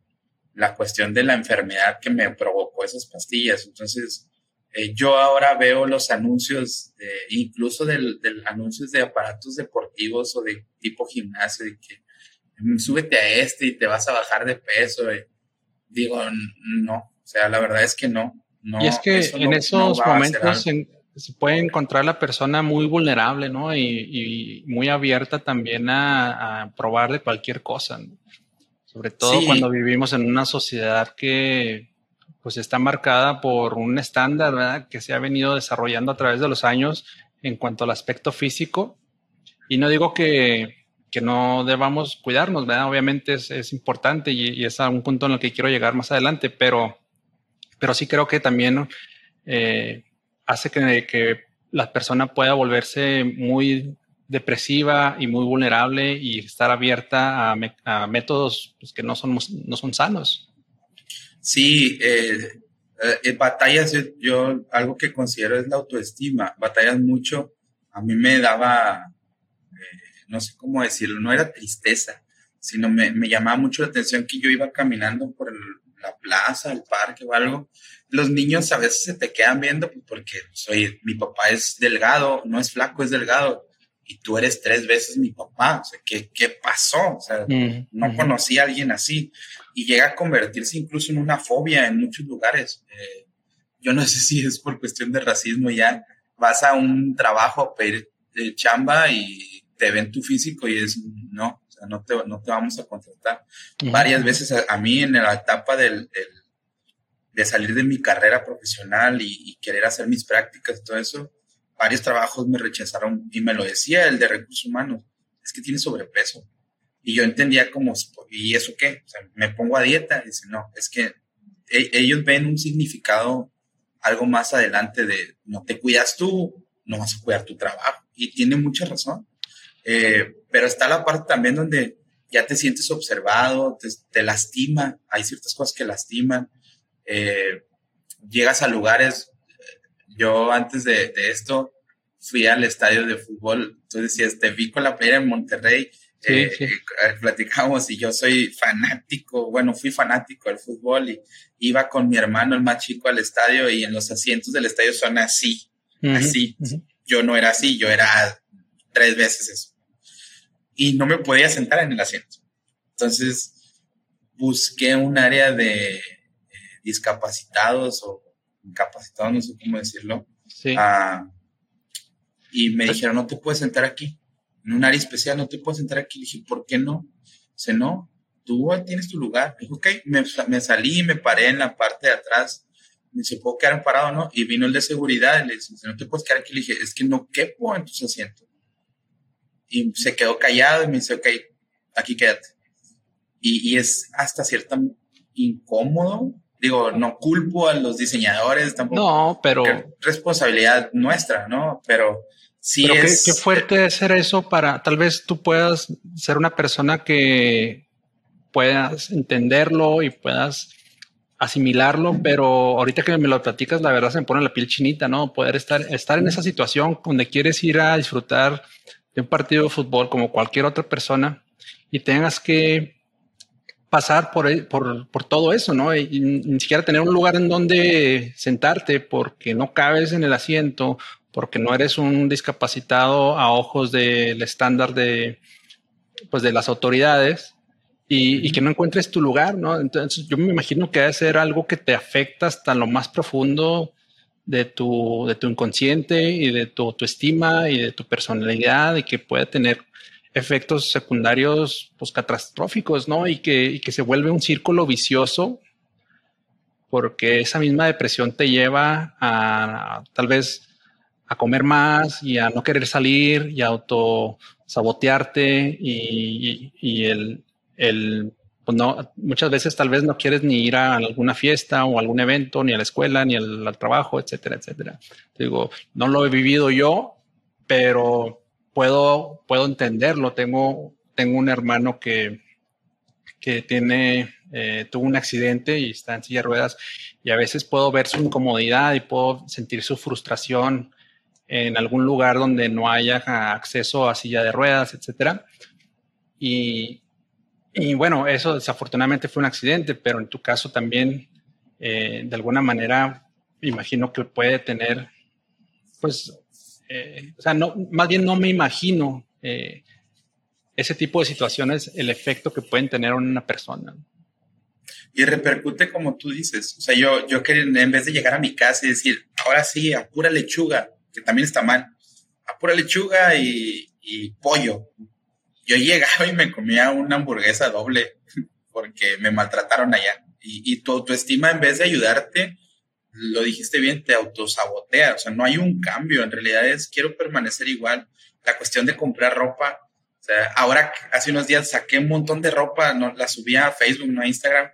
la cuestión de la enfermedad que me provocó esas pastillas. Entonces, eh, yo ahora veo los anuncios, de, incluso del, del, anuncios de aparatos deportivos o de tipo gimnasio, de que mm, súbete a este y te vas a bajar de peso. digo, no, o sea, la verdad es que no. no y es que en esos momentos en, se puede encontrar la persona muy vulnerable, ¿no? Y, muy abierta también a, probar de cualquier cosa, Sobre todo cuando vivimos en una sociedad que pues está marcada por un estándar, ¿verdad? Que se ha venido desarrollando a través de los años en cuanto al aspecto físico Y no digo que, que no debamos cuidarnos, ¿verdad? Obviamente es, es importante y, es a un punto en el que quiero llegar más adelante, pero, pero sí creo que también eh, hace que, que, la persona pueda volverse muy depresiva y muy vulnerable y estar abierta a métodos pues, que no son, no son sanos. Sí, eh, eh, batallas, yo algo que considero es la autoestima, batallas mucho, a mí me daba no sé cómo decirlo, no era tristeza, sino me, me llamaba mucho la atención que yo iba caminando por la plaza, el parque o algo. Los niños a veces se te quedan viendo pues, porque soy, mi papá es delgado, no es flaco, es delgado. Y tú eres tres veces mi papá. O sea, ¿qué, qué pasó? O sea, mm, no conocí a alguien así. Y llega a convertirse incluso en una fobia en muchos lugares. Eh, yo no [laughs] sé si es por cuestión de racismo ya. Vas a un trabajo a pedir de chamba y te ven tu físico y es, no, o sea, no te, no te vamos a contratar. Varias veces a, mí en la etapa del, de salir de mi carrera profesional y, querer hacer mis prácticas y todo eso, varios trabajos me rechazaron y me lo decía el de recursos humanos, es que tiene sobrepeso. Y yo entendía como, ¿y eso qué? Me pongo a dieta. Y dice, no, es que e, ellos ven un significado algo más adelante de no te cuidas tú, no vas a cuidar tu trabajo. Y tiene mucha razón. Eh, pero está la parte también donde ya te sientes observado, te, lastima, hay ciertas cosas que lastiman. Eh, llegas a lugares, yo antes de, esto fui al estadio de fútbol, tú decías, te vi con la playera en Monterrey, eh, platicamos y yo soy fanático, bueno, fui fanático del fútbol y iba con mi hermano, el más chico, al estadio y en los asientos del estadio son así, así. Yo no era así, yo era tres veces eso. Y no me podía sentar en el asiento. Entonces, busqué un área de eh, discapacitados o incapacitados, no sé cómo decirlo. Sí. Ah, y me pues dijeron, no te puedes sentar aquí. En un área especial no te puedes sentar aquí. Le dije, ¿por qué no? Dice, no, tú tienes tu lugar. Dije, ok, me, me salí y me paré en la parte de atrás me dice, ¿puedo quedar parado no? Y vino el de seguridad y le dice, no te puedes quedar aquí. Le dije, es que no quepo en tus asientos y se quedó callado y me dice, ok, aquí quédate. Y, y es hasta cierto incómodo. Digo, no culpo a los diseñadores tampoco. No, pero... Responsabilidad nuestra, ¿no? Pero sí es... Qué, qué fuerte es ser eso para... Tal vez tú puedas ser una persona que puedas entenderlo y puedas asimilarlo, pero ahorita que me lo platicas, la verdad se me pone la piel chinita, ¿no? Poder estar, estar en esa situación donde quieres ir a disfrutar de un partido de fútbol como cualquier otra persona y tengas que pasar por, por, por todo eso, ¿no? Y, ni siquiera tener un lugar en donde sentarte porque no cabes en el asiento, porque no eres un discapacitado a ojos del estándar de, pues, de las autoridades y, y, que no encuentres tu lugar, ¿no? Entonces yo me imagino que debe ser algo que te afecta hasta lo más profundo de tu, de tu inconsciente y de tu autoestima y de tu personalidad y que puede tener efectos secundarios pues, catastróficos, ¿no? Y que, y que se vuelve un círculo vicioso porque esa misma depresión te lleva a, tal vez a comer más y a no querer salir y a auto sabotearte y, y, el, el pues no, muchas veces tal vez no quieres ni ir a alguna fiesta o algún evento, ni a la escuela, ni al, trabajo, etcétera, etcétera. digo, no lo he vivido yo, pero puedo, puedo entenderlo. Tengo, tengo un hermano que, que tiene, eh, tuvo un accidente y está en silla de ruedas y a veces puedo ver su incomodidad y puedo sentir su frustración en algún lugar donde no haya acceso a silla de ruedas, etcétera. Y, y bueno, eso desafortunadamente fue un accidente, pero en tu caso también, eh, de alguna manera, imagino que puede tener, pues, eh, o sea, no, más bien no me imagino eh, ese tipo de situaciones, el efecto que pueden tener en una persona. Y repercute como tú dices. O sea, yo, yo quería, en vez de llegar a mi casa y decir, ahora sí, a pura lechuga, que también está mal, a pura lechuga y, y pollo, yo llegaba y me comía una hamburguesa doble [laughs] porque me maltrataron allá. Y, y tu autoestima, en vez de ayudarte, lo dijiste bien, te autosabotea. O sea, no hay un cambio. En realidad es, quiero permanecer igual. la cuestión de comprar ropa. O sea, ahora hace unos días saqué un montón de ropa, no, la subí a Facebook, no a Instagram,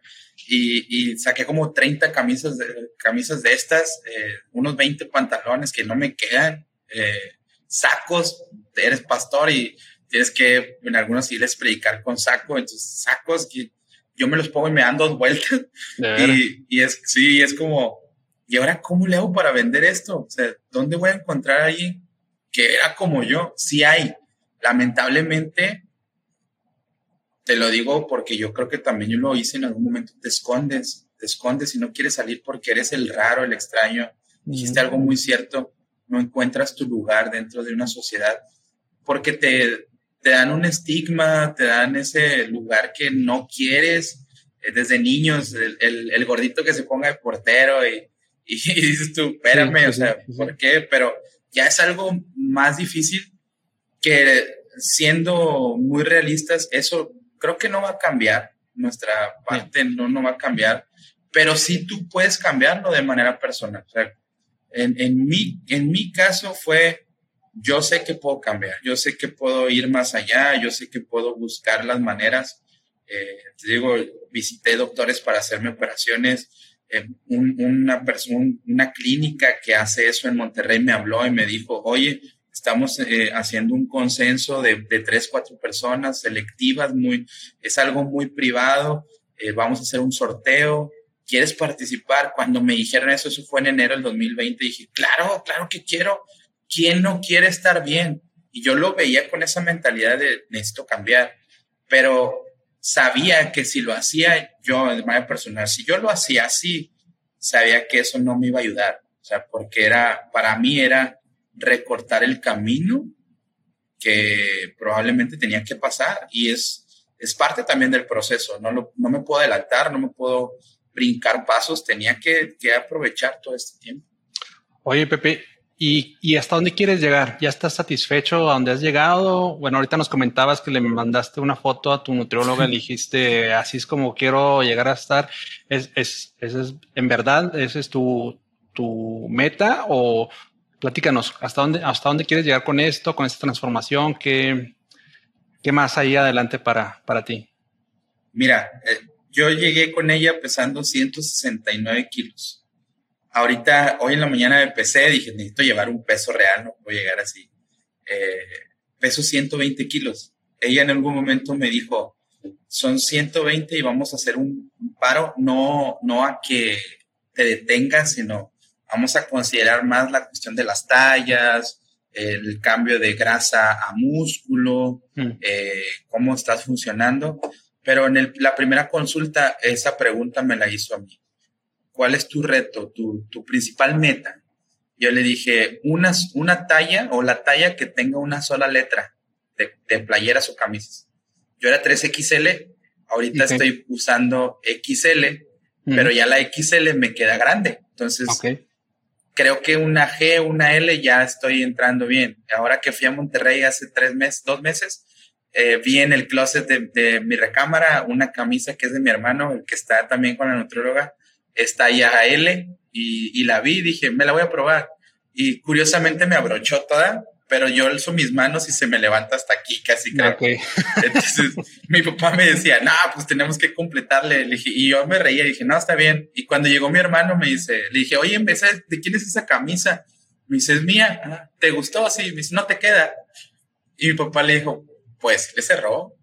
y, y, saqué como 30 camisas de, camisas de estas, eh, unos 20 pantalones que no me quedan, eh, sacos, eres pastor y tienes que en algunos les predicar con saco, entonces sacos que yo me los pongo y me dan dos vueltas. Y, y, es, sí, es como, ¿y ahora cómo le hago para vender esto? O sea, ¿dónde voy a encontrar a alguien que era como yo? Sí hay. Lamentablemente, te lo digo porque yo creo que también yo lo hice en algún momento, te escondes, te escondes y no quieres salir porque eres el raro, el extraño. Dijiste algo muy cierto, no encuentras tu lugar dentro de una sociedad porque te, te dan un estigma, te dan ese lugar que no quieres. Eh, desde niños, el, el, gordito que se ponga de portero y, [laughs] y, dices tú, espérame, o sea, ¿por qué? Pero ya es algo más difícil que siendo muy realistas, eso creo que no va a cambiar. Nuestra parte no, no va a cambiar, pero sí tú puedes cambiarlo de manera personal. O sea, en, en, mi, en mi caso fue yo sé que puedo cambiar, yo sé que puedo ir más allá, yo sé que puedo buscar las maneras. Eh, te digo, visité doctores para hacerme operaciones. Eh, una, persona, una clínica que hace eso en Monterrey me habló y me dijo, oye, estamos eh, haciendo un consenso de, tres, cuatro personas selectivas, muy, es algo muy privado, vamos a hacer un sorteo, ¿quieres participar? Cuando me dijeron eso, eso fue en enero del 2020, dije, claro, claro que quiero. ¿quién no quiere estar bien? Y yo lo veía con esa mentalidad de necesito cambiar, pero sabía que si lo hacía yo de manera personal, si yo lo hacía así, sabía que eso no me iba a ayudar. O sea, porque era, para mí era recortar el camino que probablemente tenía que pasar y es, es parte también del proceso. No, lo, no me puedo adelantar, no me puedo brincar pasos, tenía que, que aprovechar todo este tiempo. Oye, Pepe, ¿Y, hasta dónde quieres llegar? ¿Ya estás satisfecho a dónde has llegado? Bueno, ahorita nos comentabas que le mandaste una foto a tu nutrióloga y dijiste, así es como quiero llegar a estar. ¿Es, es, es, en verdad, esa es tu, tu meta? O platícanos, ¿hasta dónde, ¿hasta dónde quieres llegar con esto, con esta transformación? ¿Qué, qué más hay adelante para, para ti? Mira, eh, yo llegué con ella pesando 169 kilos ahorita, hoy en la mañana empecé, dije, necesito llevar un peso real, no puedo llegar así. Eh, peso 120 kilos. Ella en algún momento me dijo, son 120 y vamos a hacer un, paro, no, no a que te detengas, sino vamos a considerar más la cuestión de las tallas, el cambio de grasa a músculo, mm. eh, cómo estás funcionando. Pero en la primera consulta, esa pregunta me la hizo a mí. ¿Cuál es tu reto, tu, tu principal meta? Yo le dije, una, una talla o la talla que tenga una sola letra de, de playeras o camisas. Yo era 3XL, ahorita estoy usando XL, pero ya la XL me queda grande. Entonces, creo que una G, una L ya estoy entrando bien. Ahora que fui a Monterrey hace tres meses, dos meses, eh, vi en el closet de, de, mi recámara una camisa que es de mi hermano, el que está también con la nutrióloga, está ya L y, y la vi dije, me la voy a probar. Y curiosamente me abrochó toda, pero yo alzo mis manos y se me levanta hasta aquí, casi creo. [laughs] Entonces mi papá me decía, no, pues tenemos que completarle. Le dije, y yo me reía y dije, no, está bien. Y cuando llegó mi hermano me dice, le dije, oye, ¿de quién es esa camisa? Me dice, es mía. Ah, ¿Te gustó? Sí. Me dice, no te queda. Y mi papá le dijo, pues le cerró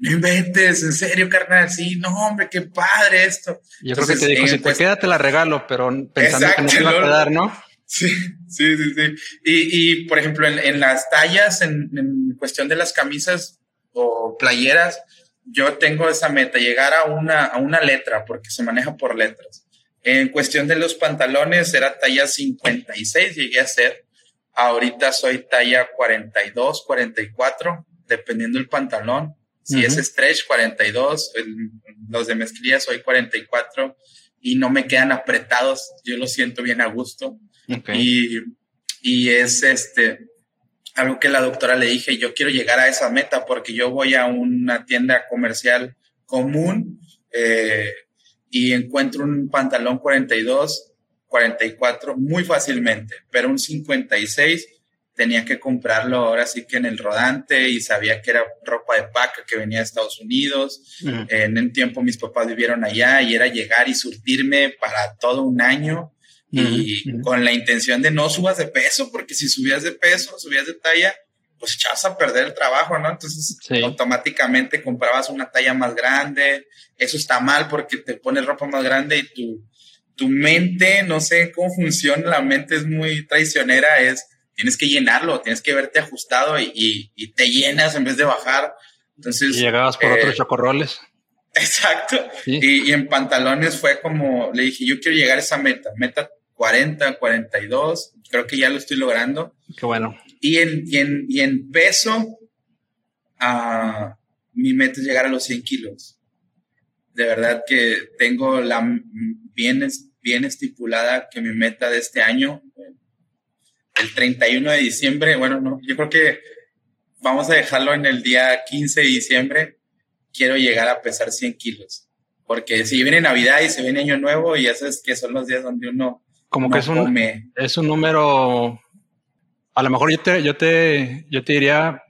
no inventes, en serio, carnal, sí, no, hombre, qué padre esto. Yo creo que te dijo, si te queda, te la regalo, pero pensando que no te iba a quedar, ¿no? Sí, sí, sí, sí. Y, y por ejemplo, en, en las tallas, en, en, cuestión de las camisas o playeras, yo tengo esa meta, llegar a una, a una letra, porque se maneja por letras. En cuestión de los pantalones, era talla 56, llegué a ser. Ahorita soy talla 42, 44, dependiendo del pantalón. Si es stretch, 42, los de mezclilla soy 44 y no me quedan apretados, yo lo siento bien a gusto. Y, y es este, algo que la doctora le dije, yo quiero llegar a esa meta porque yo voy a una tienda comercial común eh, y encuentro un pantalón 42, 44 muy fácilmente, pero un 56 tenía que comprarlo ahora sí que en el rodante y sabía que era ropa de paca que venía de Estados Unidos. En un tiempo mis papás vivieron allá y era llegar y surtirme para todo un año y con la intención de no subas de peso, porque si subías de peso, subías de talla, pues echabas a perder el trabajo, ¿no? Entonces automáticamente comprabas una talla más grande. Eso está mal porque te pones ropa más grande y tu, tu mente, no sé cómo funciona, la mente es muy traicionera, es tienes que llenarlo, tienes que verte ajustado y, te llenas en vez de bajar. Entonces. Y llegabas por otros eh, chocorroles. [laughs] Exacto. Y, en pantalones fue como, le dije, yo quiero llegar a esa meta, meta 40, 42, creo que ya lo estoy logrando. Qué bueno. Y en, y en, peso, uh, mi meta es llegar a los 100 kilos. De verdad que tengo la bien, bien estipulada que mi meta de este año el 31 de diciembre, bueno, no, yo creo que vamos a dejarlo en el día 15 de diciembre. Quiero llegar a pesar 100 kilos. Porque si viene Navidad y se viene Año Nuevo, y ya sabes que son los días donde uno. Como que es un, es un número. A lo mejor yo te, yo te, yo te diría,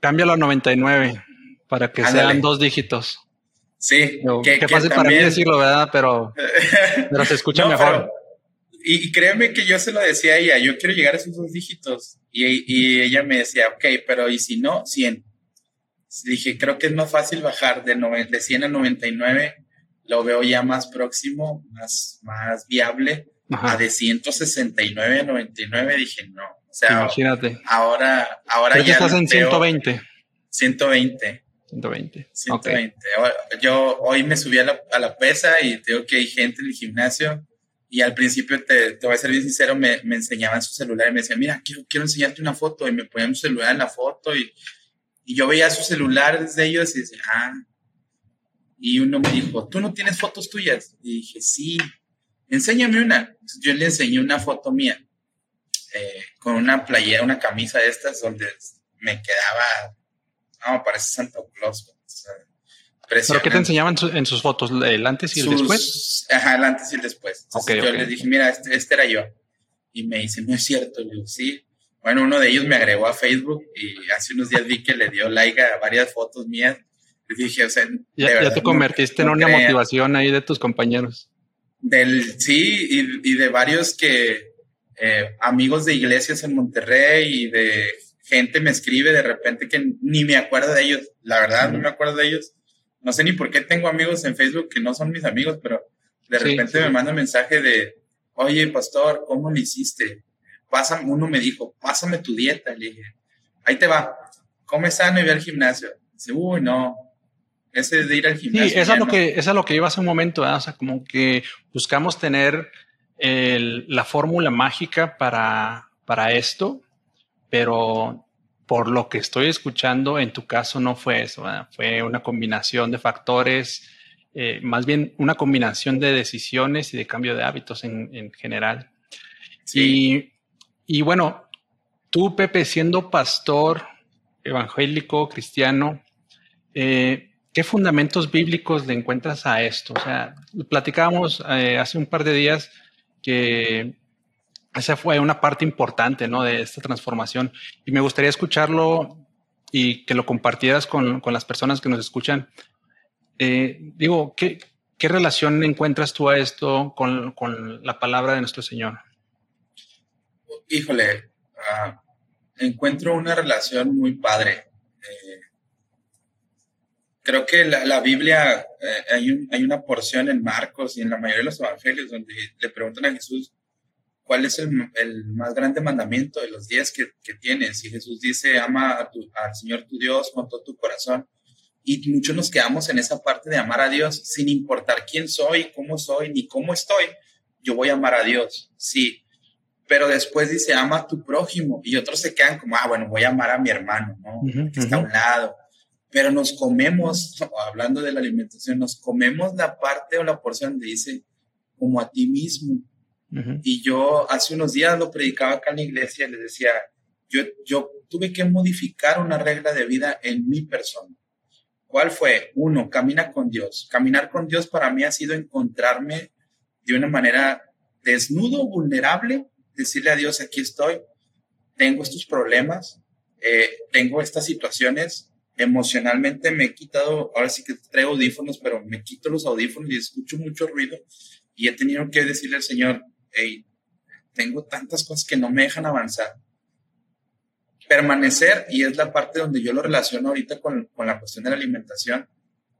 cámbialo a 99 para que sean dos dígitos. Sí, qué fácil para mí decirlo, ¿verdad? Pero, [laughs] pero se escucha mejor y, créeme que yo se lo decía a ella, yo quiero llegar a esos dos dígitos. Y, y ella me decía, ok, pero ¿y si no? 100. Dije, creo que es más fácil bajar de, de 100 a 99. Lo veo ya más próximo, más, más viable. A de 169 a 99 dije, no. O sea, Imagínate. ahora, ahora ya. estás en 120. 120. 120. 120. Yo hoy me subí a la, a la pesa y tengo que hay gente en el gimnasio y al principio, te, te voy a ser bien sincero, me, me, enseñaban su celular y me decían, mira, quiero, quiero enseñarte una foto. Y me ponían su celular en la foto y, y yo veía su celular desde ellos y decía, ah. Y uno me dijo, ¿tú no tienes fotos tuyas? Y dije, sí, enséñame una. yo le enseñé una foto mía eh, con una playera, una camisa de estas donde me quedaba, no, parece Santa Claus. ¿Pero qué te enseñaban en sus fotos? ¿El antes y el después? Ajá, el antes y el después. yo les dije, mira, este, este, era yo. Y me dice, no es cierto. Sí. Bueno, uno de ellos me agregó a Facebook y hace unos días vi que le dio like a varias fotos mías. Y dije, o sea, ya, te convertiste en una motivación ahí de tus compañeros. Del, sí, y, y de varios que, eh, amigos de iglesias en Monterrey y de gente me escribe de repente que ni me acuerdo de ellos. La verdad, no me acuerdo de ellos no sé ni por qué tengo amigos en Facebook que no son mis amigos, pero de repente me manda un mensaje de, oye, pastor, ¿cómo lo hiciste? Pásame, uno me dijo, pásame tu dieta. Le dije, ahí te va, come sano y ve al gimnasio. Dice, uy, no, ese es de ir al gimnasio. Sí, eso es, lo que, eso es lo que iba hace un momento, o sea, como que buscamos tener la fórmula mágica para, para esto, pero por lo que estoy escuchando, en tu caso no fue eso, fue una combinación de factores, eh, más bien una combinación de decisiones y de cambio de hábitos en, general. Sí. Y, bueno, tú, Pepe, siendo pastor evangélico, cristiano, eh, ¿qué fundamentos bíblicos le encuentras a esto? O sea, platicábamos eh, hace un par de días que esa fue una parte importante ¿no? de esta transformación y me gustaría escucharlo y que lo compartieras con, con las personas que nos escuchan. Eh, digo, ¿qué, ¿qué, relación encuentras tú a esto con, con, la palabra de nuestro Señor? Híjole, ah, encuentro una relación muy padre. Eh, creo que la, la Biblia, eh, hay, un, hay una porción en Marcos y en la mayoría de los evangelios donde le preguntan a Jesús, ¿cuál es el, más grande mandamiento de los diez que, tienes? Y Jesús dice, ama al Señor tu Dios con todo tu corazón. Y muchos nos quedamos en esa parte de amar a Dios sin importar quién soy, cómo soy, ni cómo estoy. Yo voy a amar a Dios, sí. Pero después dice, ama a tu prójimo. Y otros se quedan como, ah, bueno, voy a amar a mi hermano, ¿no? que está a un lado. Pero nos comemos, [laughs] hablando de la alimentación, nos comemos la parte o la porción donde dice, como a ti mismo y yo hace unos días lo predicaba acá en la iglesia y les decía, yo, yo tuve que modificar una regla de vida en mi persona. ¿Cuál fue? Uno, camina con Dios. Caminar con Dios para mí ha sido encontrarme de una manera desnudo, vulnerable, decirle a Dios, aquí estoy, tengo estos problemas, eh, tengo estas situaciones, emocionalmente me he quitado, ahora sí que traigo audífonos, pero me quito los audífonos y escucho mucho ruido y he tenido que decirle al Señor, hey, tengo tantas cosas que no me dejan avanzar. Permanecer, y es la parte donde yo lo relaciono ahorita con, con la cuestión de la alimentación.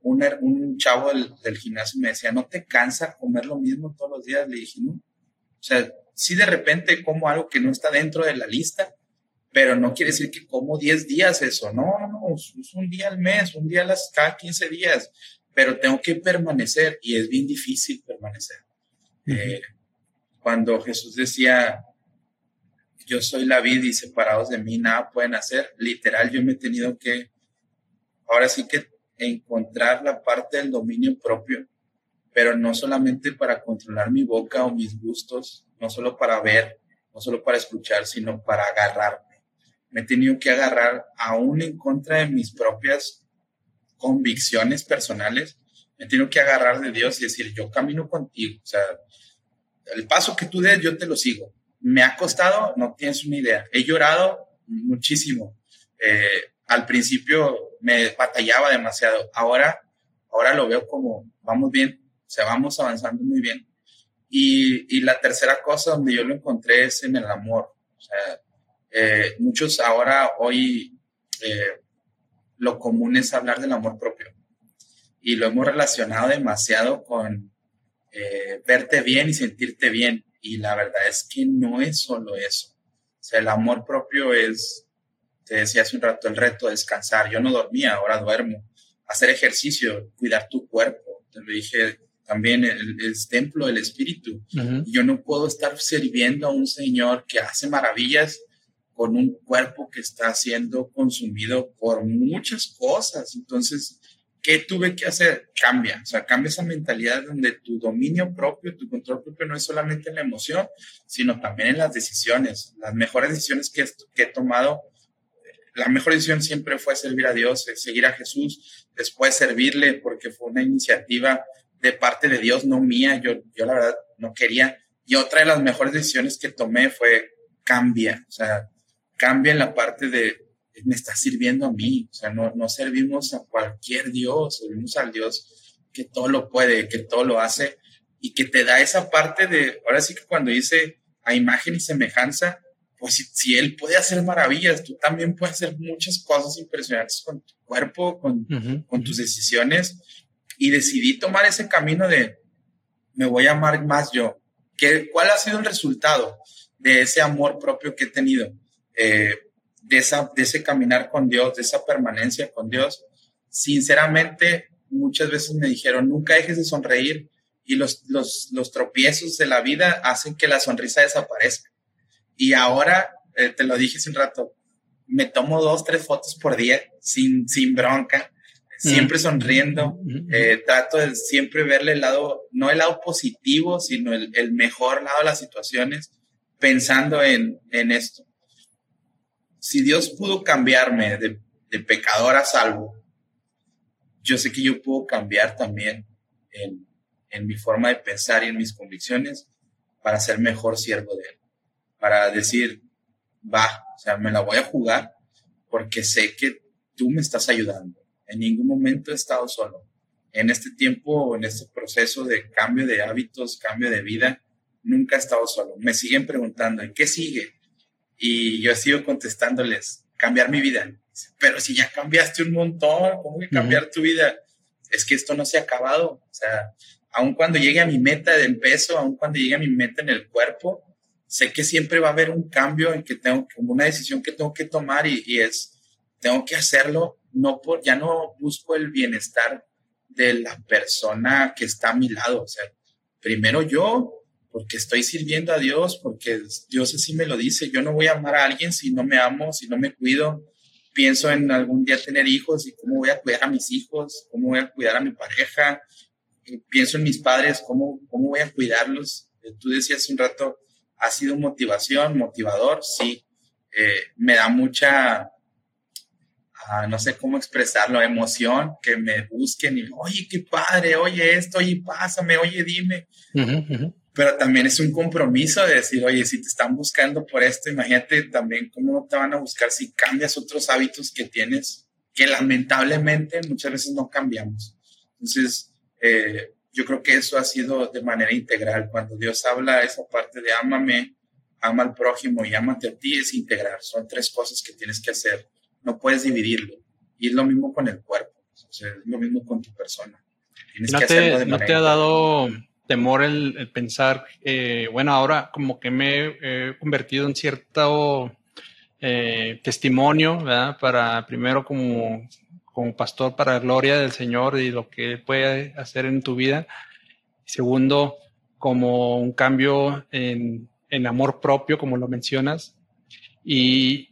Un, un chavo del, del, gimnasio me decía, ¿no te cansa comer lo mismo todos los días? Le dije, no. O sea, si de repente como algo que no está dentro de la lista, pero no quiere decir que como 10 días eso, no, no, es un día al mes, un día a las cada 15 días, pero tengo que permanecer y es bien difícil permanecer. Eh, cuando Jesús decía, yo soy la vida y separados de mí nada pueden hacer, literal yo me he tenido que, ahora sí que encontrar la parte del dominio propio, pero no solamente para controlar mi boca o mis gustos, no solo para ver, no solo para escuchar, sino para agarrarme. Me he tenido que agarrar aún en contra de mis propias convicciones personales, me he tenido que agarrar de Dios y decir, yo camino contigo, o sea, el paso que tú des, yo te lo sigo. Me ha costado, no tienes una idea. He llorado muchísimo. Eh, al principio me batallaba demasiado. Ahora, ahora lo veo como vamos bien, o sea, vamos avanzando muy bien. Y, y la tercera cosa donde yo lo encontré es en el amor. Eh, muchos ahora, hoy, eh, lo común es hablar del amor propio. Y lo hemos relacionado demasiado con, eh, verte bien y sentirte bien. Y la verdad es que no es solo eso. O sea, el amor propio es, te decía hace un rato, el reto de descansar. Yo no dormía, ahora duermo. Hacer ejercicio, cuidar tu cuerpo. Te lo dije también, el, templo del espíritu. Yo no puedo estar sirviendo a un Señor que hace maravillas con un cuerpo que está siendo consumido por muchas cosas. Entonces, ¿Qué tuve que hacer? Cambia, o sea, cambia esa mentalidad donde tu dominio propio, tu control propio no es solamente en la emoción, sino también en las decisiones. Las mejores decisiones que, he tomado, la mejor decisión siempre fue servir a Dios, seguir a Jesús, después servirle porque fue una iniciativa de parte de Dios, no mía, yo, yo la verdad no quería. Y otra de las mejores decisiones que tomé fue cambia, o sea, cambia en la parte de me está sirviendo a mí. O sea, no, no servimos a cualquier Dios, servimos al Dios que todo lo puede, que todo lo hace y que te da esa parte de, ahora sí que cuando dice a imagen y semejanza, pues si, Él puede hacer maravillas, tú también puedes hacer muchas cosas impresionantes con tu cuerpo, con, con tus decisiones. Y decidí tomar ese camino de, me voy a amar más yo. ¿Qué, ¿Cuál ha sido el resultado de ese amor propio que he tenido? Eh, de, esa, de ese caminar con Dios, de esa permanencia con Dios, sinceramente muchas veces me dijeron, nunca dejes de sonreír y los, los, los tropiezos de la vida hacen que la sonrisa desaparezca. Y ahora, eh, te lo dije hace un rato, me tomo dos, tres fotos por día sin, sin bronca, siempre sonriendo, eh, trato de siempre verle el lado, no el lado positivo, sino el, el mejor lado de las situaciones, pensando en, en esto si Dios pudo cambiarme de, pecador a salvo, yo sé que yo puedo cambiar también en, mi forma de pensar y en mis convicciones para ser mejor siervo de Él. Para decir, va, o sea, me la voy a jugar porque sé que tú me estás ayudando. En ningún momento he estado solo. En este tiempo, en este proceso de cambio de hábitos, cambio de vida, nunca he estado solo. Me siguen preguntando, ¿y qué sigue? Y yo sigo contestándoles, cambiar mi vida. Pero si ya cambiaste un montón, ¿cómo que cambiar tu vida? Es que esto no se ha acabado. O sea, aun cuando llegue a mi meta del peso, aun cuando llegue a mi meta en el cuerpo, sé que siempre va a haber un cambio en que tengo, como una decisión que tengo que tomar y, y es, tengo que hacerlo, no por, ya no busco el bienestar de la persona que está a mi lado. O sea, primero yo, porque estoy sirviendo a Dios, porque Dios así me lo dice. Yo no voy a amar a alguien si no me amo, si no me cuido. Pienso en algún día tener hijos y cómo voy a cuidar a mis hijos, cómo voy a cuidar a mi pareja. Pienso en mis padres, cómo, cómo voy a cuidarlos. Eh, tú decías un rato, ha sido motivación, motivador, sí. Eh, me da mucha, ah, no sé cómo expresarlo, emoción, que me busquen y, oye, qué padre, oye esto, oye, pásame, oye, dime pero también es un compromiso de decir, oye, si te están buscando por esto, imagínate también cómo te van a buscar si cambias otros hábitos que tienes, que lamentablemente muchas veces no cambiamos. Entonces, eh, yo creo que eso ha sido de manera integral. Cuando Dios habla esa parte de ámame, ama al prójimo y ámate a ti, es integrar. Son tres cosas que tienes que hacer. No puedes dividirlo. Y es lo mismo con el cuerpo. O sea, es lo mismo con tu persona. Tienes ¿No, que te, ¿no te ha dado temor el, pensar, eh, bueno, ahora como que me he convertido en cierto eh, testimonio, ¿verdad? Para primero como, como pastor para la gloria del Señor y lo que puede hacer en tu vida. Segundo, como un cambio en, en amor propio, como lo mencionas. Y,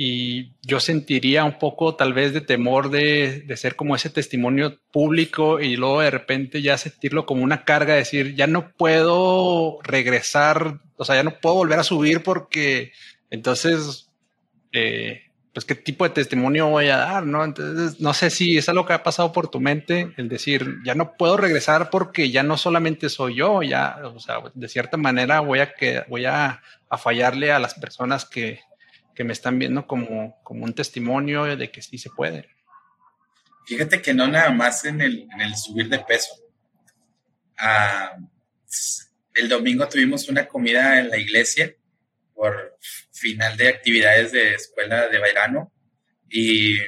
y yo sentiría un poco tal vez de temor de, de, ser como ese testimonio público y luego de repente ya sentirlo como una carga, decir, ya no puedo regresar, o sea, ya no puedo volver a subir porque entonces, eh, pues qué tipo de testimonio voy a dar, ¿no? Entonces, no sé si es algo que ha pasado por tu mente, el decir, ya no puedo regresar porque ya no solamente soy yo, ya, o sea, de cierta manera voy a, que, voy a, a fallarle a las personas que, que me están viendo como, como un testimonio de que sí se puede. Fíjate que no nada más en el, en el subir de peso. Ah, el domingo tuvimos una comida en la iglesia por final de actividades de escuela de bailano y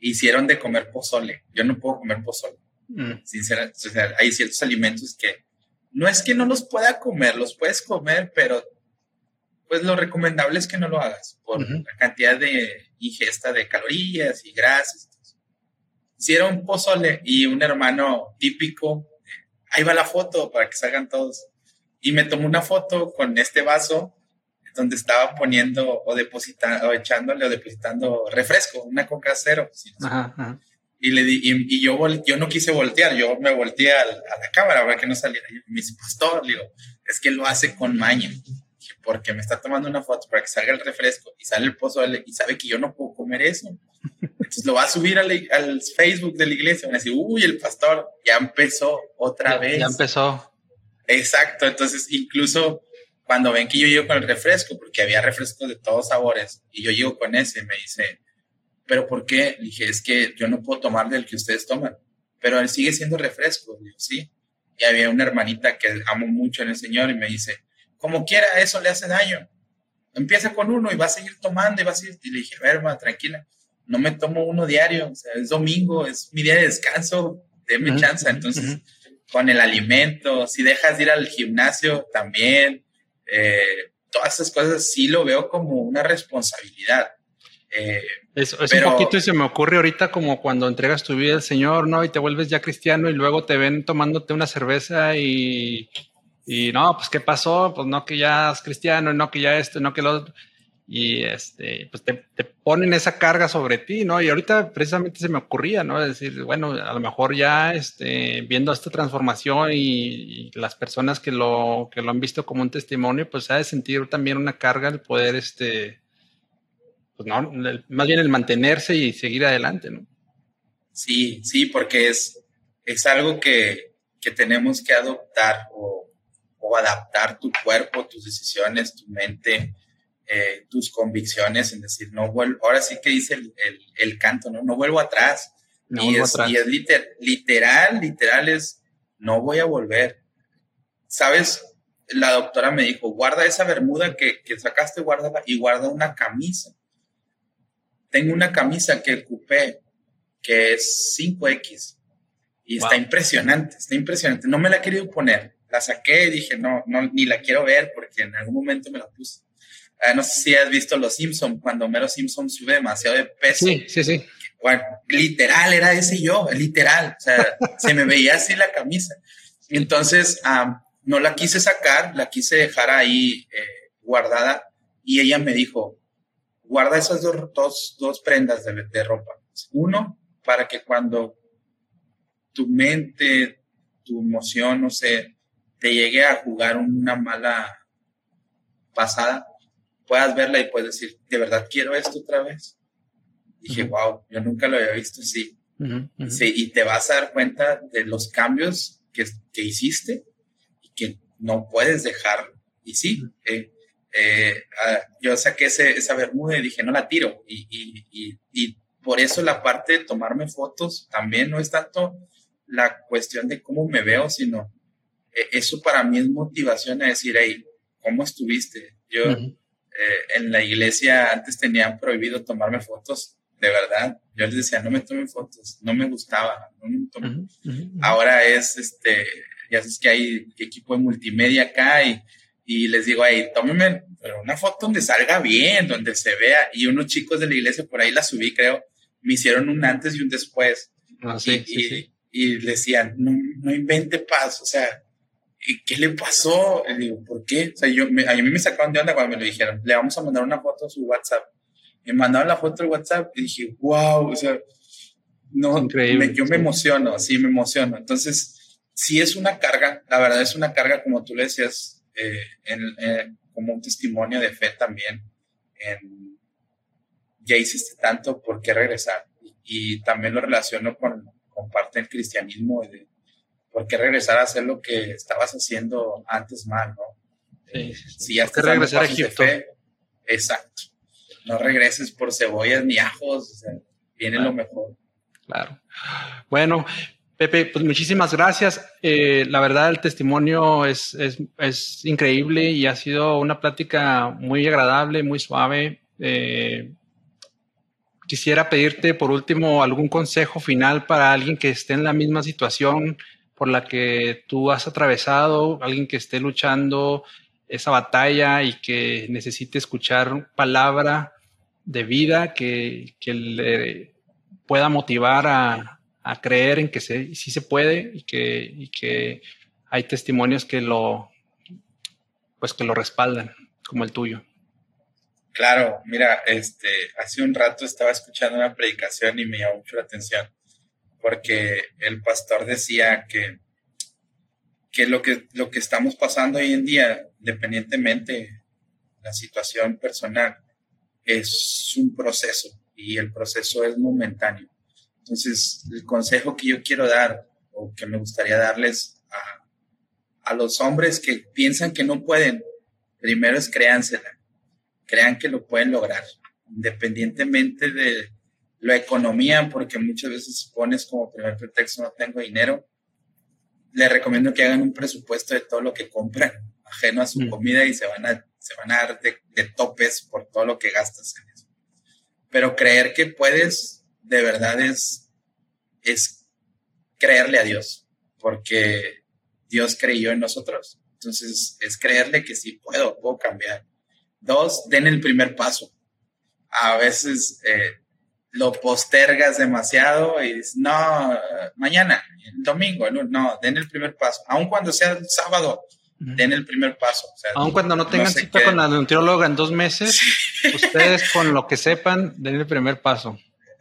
hicieron de comer pozole. Yo no puedo comer pozole. Mm. Sinceramente, o sea, hay ciertos alimentos que no es que no los pueda comer, los puedes comer, pero pues lo recomendable es que no lo hagas por la cantidad de ingesta de calorías y grasas. Hicieron un pozole y un hermano típico, ahí va la foto para que salgan todos. Y me tomó una foto con este vaso donde estaba poniendo o depositando, o echándole o depositando refresco, una coca cero. Y, le di, y, yo, yo no quise voltear, yo me volteé a, la cámara para que no saliera. Y me dice, pastor, digo, es que lo hace con maña porque me está tomando una foto para que salga el refresco y sale el pozo y sabe que yo no puedo comer eso. Entonces lo va a subir al, al Facebook de la iglesia. Van a decir, uy, el pastor ya empezó otra vez. Ya empezó. Exacto. Entonces, incluso cuando ven que yo llego con el refresco, porque había refrescos de todos sabores, y yo llego con ese, me dice, ¿pero por qué? Le dije, es que yo no puedo tomar del que ustedes toman, pero él sigue siendo refresco. digo, sí. Y había una hermanita que amo mucho en el Señor y me dice, como quiera, eso le hace daño. Empieza con uno y va a seguir tomando y va a seguir. Y le dije, a ver, tranquila, no me tomo uno diario, o sea, es domingo, es mi día de descanso, déme chance. Entonces, con el alimento, si dejas de ir al gimnasio también, eh, todas esas cosas sí lo veo como una responsabilidad. Eh, es, un poquito y se me ocurre ahorita como cuando entregas tu vida al Señor, ¿no? Y te vuelves ya cristiano y luego te ven tomándote una cerveza y y no, pues ¿qué pasó? Pues no que ya es cristiano, no que ya esto, no que lo otro. Y este, pues te, ponen esa carga sobre ti, ¿no? Y ahorita precisamente se me ocurría, ¿no? decir, bueno, a lo mejor ya este, viendo esta transformación y, las personas que lo, que lo han visto como un testimonio, pues ha de sentir también una carga el poder, este, pues no, más bien el mantenerse y seguir adelante, ¿no? Sí, sí, porque es, es algo que, que tenemos que adoptar o o adaptar tu cuerpo, tus decisiones, tu mente, eh, tus convicciones, en decir, no vuelvo, ahora sí que dice el, el, canto, ¿no? No vuelvo atrás. y, es, y es literal, literal es, no voy a volver. ¿Sabes? La doctora me dijo, guarda esa bermuda que, que sacaste, guárdala y guarda una camisa. Tengo una camisa que ocupé que es 5X y está impresionante, está impresionante. No me la he querido poner la saqué y dije, no, no, ni la quiero ver porque en algún momento me la puse. Ah, no sé si has visto Los Simpson cuando Mero Simpson sube demasiado de peso. Sí, sí, sí. Bueno, literal, era ese yo, literal. O sea, [laughs] se me veía así la camisa. Entonces, no la quise sacar, la quise dejar ahí eh, guardada y ella me dijo, guarda esas dos, dos, dos prendas de, de ropa. Uno, para que cuando tu mente, tu emoción, no sé, te llegue a jugar una mala pasada, puedas verla y puedes decir, ¿de verdad quiero esto otra vez? Dije, wow, yo nunca lo había visto así. sí. Y te vas a dar cuenta de los cambios que, que hiciste y que no puedes dejar. Y sí, eh, eh, ah, yo saqué ese, esa bermuda y dije, no la tiro. Y, y, y, y, por eso la parte de tomarme fotos también no es tanto la cuestión de cómo me veo, sino eso para mí es motivación a decir, hey, ¿cómo estuviste? Yo eh, en la iglesia antes tenían prohibido tomarme fotos, de verdad. Yo les decía, no me tomen fotos, no me gustaba, no me Ahora es, este, ya sabes que hay equipo de multimedia acá y, y les digo, hey, tómenme una foto donde salga bien, donde se vea. Y unos chicos de la iglesia, por ahí la subí, creo, me hicieron un antes y un después. Ah, sí, y, sí, y, decían, no, no invente paz, o sea, ¿qué le pasó? Digo, ¿por qué? O sea, yo, a mí me sacaron de onda cuando me lo dijeron, le vamos a mandar una foto a su WhatsApp. Me mandaron la foto al WhatsApp y dije, wow, o sea, no, Increíble, yo me emociono, sí, me emociono. Entonces, sí es una carga, la verdad es una carga, como tú le decías, eh, en, eh, como un testimonio de fe también. En, ya hiciste tanto, ¿por qué regresar? Y, y también lo relaciono con, con parte del cristianismo, de, ¿por qué regresar a hacer lo que estabas haciendo antes mal, no? Sí, Si ya estás regresar a Egipto. Fe, exacto. No regreses por cebollas ni ajos, o sea, viene claro. lo mejor. Claro. Bueno, Pepe, pues muchísimas gracias. Eh, la verdad, el testimonio es, es, es, increíble y ha sido una plática muy agradable, muy suave. Eh, quisiera pedirte, por último, algún consejo final para alguien que esté en la misma situación por la que tú has atravesado, alguien que esté luchando esa batalla y que necesite escuchar palabra de vida que, que le pueda motivar a, a creer en que se, sí se puede y que, y que hay testimonios que lo, pues que lo respaldan, como el tuyo. Claro, mira, este, hace un rato estaba escuchando una predicación y me llamó mucho la atención, porque el pastor decía que, que lo que lo que estamos pasando hoy en día, independientemente de la situación personal, es un proceso y el proceso es momentáneo. Entonces, el consejo que yo quiero dar o que me gustaría darles a, a los hombres que piensan que no pueden, primero es créansela, crean que lo pueden lograr, independientemente de la economía, porque muchas veces pones como primer pretexto no tengo dinero. Les recomiendo que hagan un presupuesto de todo lo que compran, ajeno a su mm. comida, y se van a, se van a dar de, de topes por todo lo que gastas en eso. Pero creer que puedes, de verdad es, es creerle a Dios, porque Dios creyó en nosotros. Entonces, es creerle que sí puedo, puedo cambiar. Dos, den el primer paso. A veces eh, lo postergas demasiado y dices, no, mañana, el domingo, no, den el primer paso. Aun cuando sea el sábado, den el primer paso. O sea, Aun cuando no tengan no cita qué. con la nutrióloga en dos meses, sí. ustedes con lo que [laughs] sepan, den el primer paso.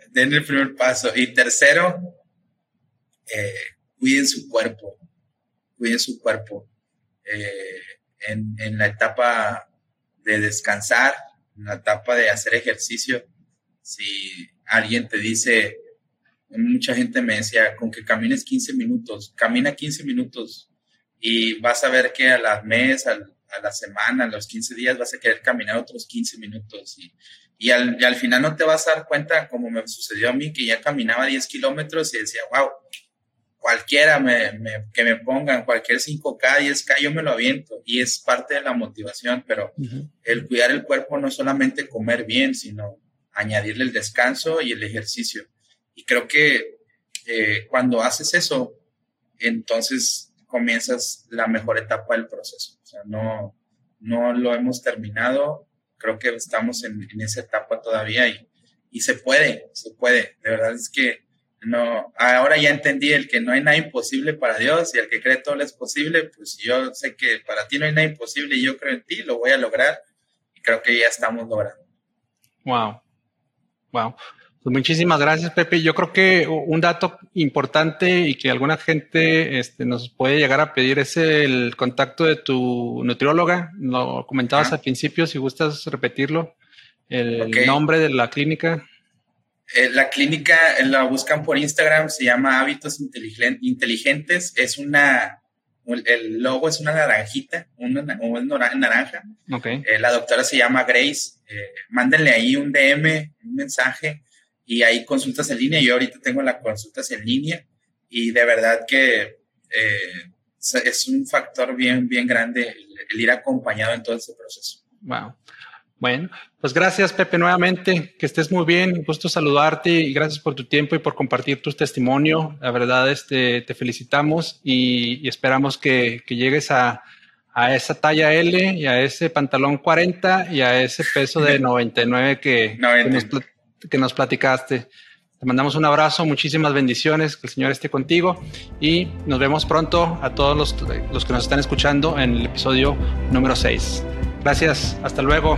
Den el primer paso. Y tercero, eh, cuiden su cuerpo, cuiden su cuerpo. Eh, en, en la etapa de descansar, en la etapa de hacer ejercicio. Si alguien te dice, mucha gente me decía, con que camines 15 minutos, camina 15 minutos y vas a ver que a la mes, a, a la semana, a los 15 días vas a querer caminar otros 15 minutos y, y, al, y al final no te vas a dar cuenta, como me sucedió a mí, que ya caminaba 10 kilómetros y decía, wow, cualquiera me, me, que me pongan, cualquier 5K, 10K, yo me lo aviento y es parte de la motivación, pero uh -huh. el cuidar el cuerpo no es solamente comer bien, sino añadirle el descanso y el ejercicio. Y creo que eh, cuando haces eso, entonces comienzas la mejor etapa del proceso. O sea, no, no lo hemos terminado, creo que estamos en, en esa etapa todavía y, y se puede, se puede. De verdad es que no, ahora ya entendí el que no hay nada imposible para Dios y el que cree todo lo es posible, pues yo sé que para ti no hay nada imposible y yo creo en ti, lo voy a lograr y creo que ya estamos logrando. Wow, wow. Pues muchísimas gracias, Pepe. Yo creo que un dato importante y que alguna gente este, nos puede llegar a pedir es el contacto de tu nutrióloga. Lo comentabas ah. al principio, si gustas repetirlo. El okay. nombre de la clínica. Eh, la clínica la buscan por Instagram, se llama Hábitos Inteligentes. Es una el logo es una naranjita, una, naranja. Okay. Eh, la doctora se llama Grace. Eh, mándenle ahí un DM, un mensaje y ahí consultas en línea. Yo ahorita tengo las consultas en línea y de verdad que eh, es un factor bien, bien grande el, ir acompañado en todo ese proceso. Wow. Bueno, pues gracias Pepe nuevamente, que estés muy bien, gusto saludarte y gracias por tu tiempo y por compartir tu testimonio. La verdad, este, te felicitamos y, esperamos que, llegues a, esa talla L y a ese pantalón 40 y a ese peso de [laughs] 99 que, que, nos, que nos platicaste. Te mandamos un abrazo, muchísimas bendiciones, que el Señor esté contigo y nos vemos pronto a todos los, los que nos están escuchando en el episodio número 6. Gracias, hasta luego.